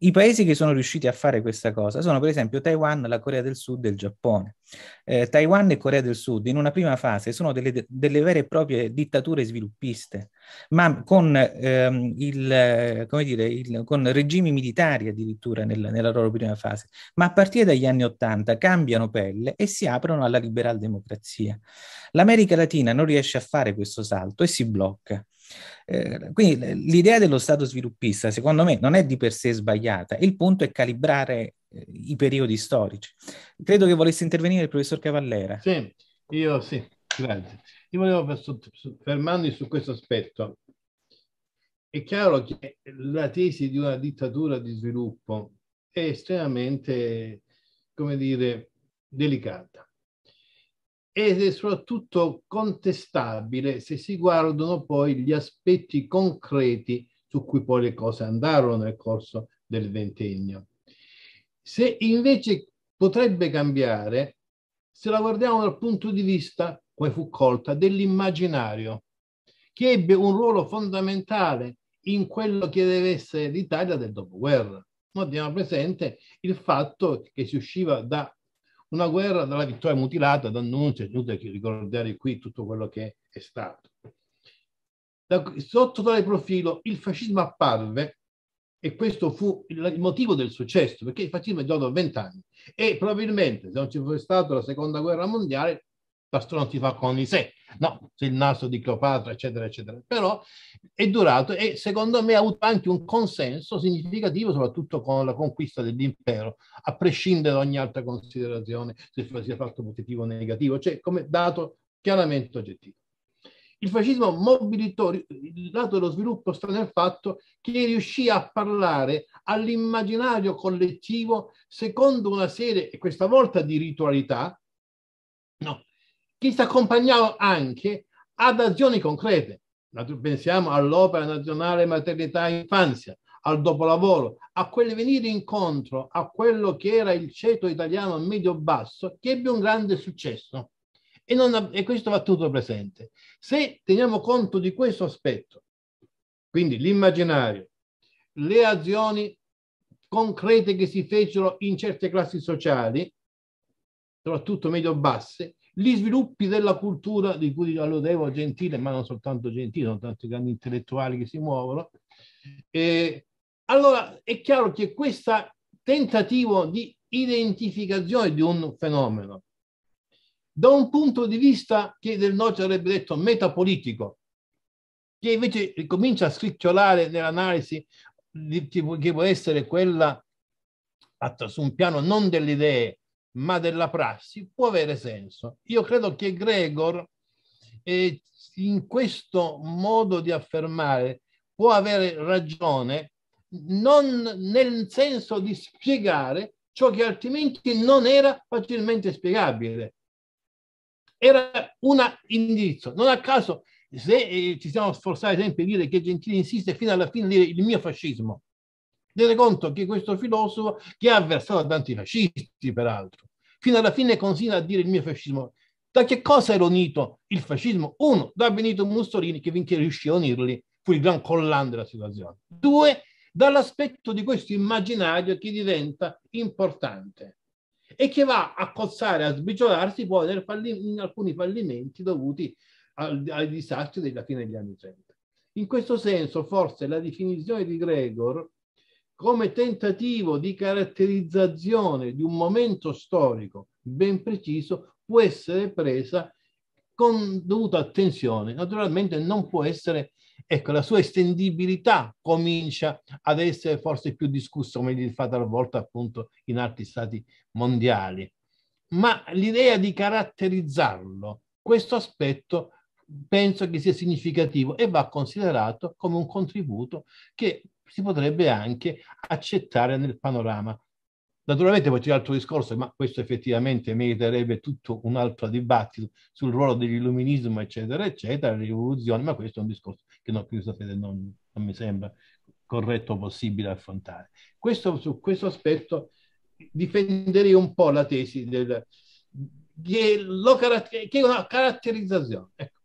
I paesi che sono riusciti a fare questa cosa sono per esempio Taiwan, la Corea del Sud e il Giappone. Eh, Taiwan e Corea del Sud in una prima fase sono delle, delle vere e proprie dittature sviluppiste, ma con, ehm, il, dire, il, con regimi militari addirittura nel, nella loro prima fase, ma a partire dagli anni Ottanta cambiano pelle e si aprono alla liberal democrazia. L'America Latina non riesce a fare questo salto e si blocca. Eh, quindi l'idea dello Stato sviluppista, secondo me, non è di per sé sbagliata. Il punto è calibrare eh, i periodi storici. Credo che volesse intervenire il professor Cavallera. Sì, io sì, grazie. Io volevo fermarmi su questo aspetto. È chiaro che la tesi di una dittatura di sviluppo è estremamente, come dire, delicata ed è soprattutto contestabile se si guardano poi gli aspetti concreti su cui poi le cose andarono nel corso del ventennio. Se invece potrebbe cambiare se la guardiamo dal punto di vista, come fu colta, dell'immaginario, che ebbe un ruolo fondamentale in quello che deve essere l'Italia del dopoguerra. Noi abbiamo presente il fatto che si usciva da una guerra dalla vittoria mutilata, d'annuncio, è inutile ricordare qui tutto quello che è stato. Da, sotto tale profilo il fascismo apparve e questo fu il, il motivo del successo, perché il fascismo è durato vent'anni e probabilmente se non ci fosse stata la seconda guerra mondiale, Pastore non si fa con i sé, no, il naso di Cleopatra, eccetera, eccetera. Però è durato e secondo me ha avuto anche un consenso significativo, soprattutto con la conquista dell'impero, a prescindere da ogni altra considerazione, se sia fatto positivo o negativo, cioè come dato chiaramente oggettivo. Il fascismo mobilitò, il lato dello sviluppo sta nel fatto che riuscì a parlare all'immaginario collettivo secondo una serie, questa volta di ritualità, no, che si accompagnava anche ad azioni concrete. Pensiamo all'opera nazionale maternità e infanzia, al dopolavoro, a quel venire incontro a quello che era il ceto italiano medio-basso, che ebbe un grande successo. E, non, e questo va tutto presente. Se teniamo conto di questo aspetto, quindi l'immaginario, le azioni concrete che si fecero in certe classi sociali, soprattutto medio-basse, gli sviluppi della cultura di cui alludevo Gentile, ma non soltanto Gentile, sono tanti grandi intellettuali che si muovono. E allora è chiaro che questo tentativo di identificazione di un fenomeno da un punto di vista che del Noce avrebbe detto metapolitico, che invece comincia a scricchiolare nell'analisi che può essere quella fatta su un piano non delle idee, ma della prassi, può avere senso. Io credo che Gregor eh, in questo modo di affermare può avere ragione non nel senso di spiegare ciò che altrimenti non era facilmente spiegabile era un indirizzo. Non a caso, se eh, ci siamo sforzati sempre di dire che Gentile insiste fino alla fine a dire il mio fascismo, rende conto che questo filosofo, che ha avversato tanti fascisti peraltro, fino alla fine consiglia a dire il mio fascismo. Da che cosa era unito il fascismo? Uno, da Benito Mussolini, che finché riuscì a unirli, fu il gran collante della situazione. Due, dall'aspetto di questo immaginario che diventa importante e che va a cozzare, a sbriciolarsi poi in alcuni fallimenti dovuti al, ai disastri della fine degli anni 30. In questo senso, forse la definizione di Gregor come tentativo di caratterizzazione di un momento storico ben preciso può essere presa con dovuta attenzione. Naturalmente non può essere ecco, la sua estendibilità comincia ad essere forse più discussa, come di fa talvolta appunto in altri stati mondiali. Ma l'idea di caratterizzarlo, questo aspetto penso che sia significativo e va considerato come un contributo che si potrebbe anche accettare nel panorama Naturalmente poi c'è altro discorso, ma questo effettivamente meriterebbe tutto un altro dibattito sul ruolo dell'illuminismo, eccetera, eccetera, le rivoluzioni, ma questo è un discorso che no, non, non mi sembra corretto o possibile affrontare. Questo, su questo aspetto difenderei un po' la tesi del, che, lo, che è una caratterizzazione. Ecco.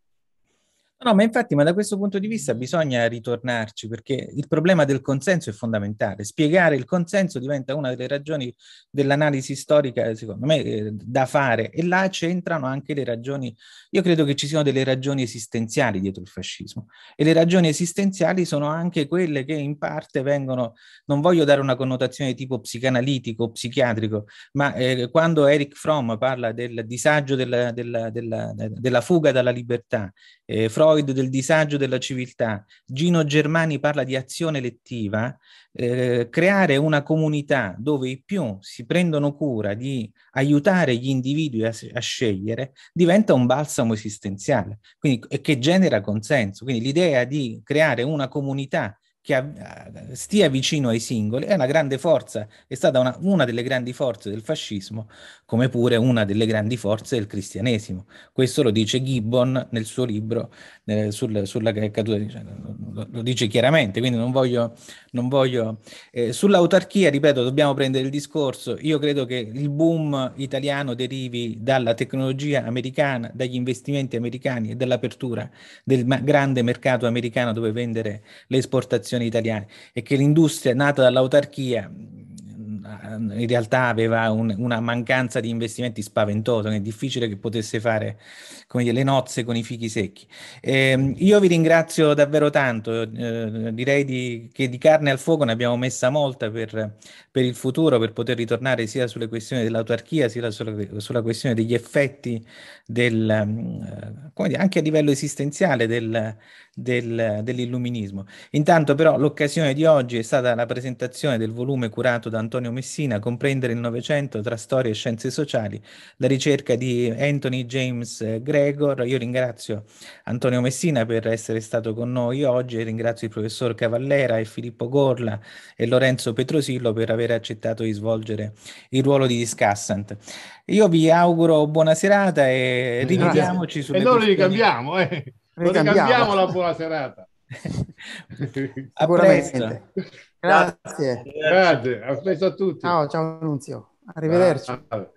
No, ma infatti, ma da questo punto di vista bisogna ritornarci perché il problema del consenso è fondamentale. Spiegare il consenso diventa una delle ragioni dell'analisi storica, secondo me, eh, da fare e là c'entrano anche le ragioni. Io credo che ci siano delle ragioni esistenziali dietro il fascismo e le ragioni esistenziali sono anche quelle che in parte vengono, non voglio dare una connotazione tipo psicanalitico, psichiatrico, ma eh, quando Eric Fromm parla del disagio della, della, della, della fuga dalla libertà, eh, Freud del disagio della civiltà, Gino Germani parla di azione lettiva, eh, creare una comunità dove i più si prendono cura di aiutare gli individui a, a scegliere diventa un balsamo esistenziale quindi, e che genera consenso. Quindi l'idea di creare una comunità che eh, stia vicino ai singoli è una grande forza, è stata una, una, delle grandi forze del fascismo, come pure una delle grandi forze del cristianesimo. Questo lo dice Gibbon nel suo libro eh, sul, sulla caduta, lo, lo, dice chiaramente, quindi non voglio... Non voglio eh, sull'autarchia, ripeto, dobbiamo prendere il discorso, io credo che il boom italiano derivi dalla tecnologia americana, dagli investimenti americani e dall'apertura del grande mercato americano dove vendere le esportazioni produzioni italiane e che l'industria nata dall'autarchia in realtà aveva un, una mancanza di investimenti spaventosa, è difficile che potesse fare come dire, le nozze con i fichi secchi. Eh, io vi ringrazio davvero tanto, eh, direi di, che di carne al fuoco ne abbiamo messa molta per, per, il futuro, per poter ritornare sia sulle questioni dell'autarchia, sia sulla, sulla questione degli effetti del, eh, dire, anche a livello esistenziale del, del, dell'illuminismo. Intanto però l'occasione di oggi è stata la presentazione del volume curato da Antonio Messina, Comprendere il Novecento tra storia e scienze sociali, la ricerca di Anthony James Gregor. Io ringrazio Antonio Messina per essere stato con noi oggi e ringrazio il professor Cavallera e Filippo Gorla e Lorenzo Petrosillo per aver accettato di svolgere il ruolo di discussant. Io vi auguro buona serata e rivediamoci sulle E noi li cambiamo, eh. Non cambiamo la buona serata. [laughs] A presto. Grazie. Grazie, a presto a tutti. Ciao, ciao Nunzio. Arrivederci. Ah,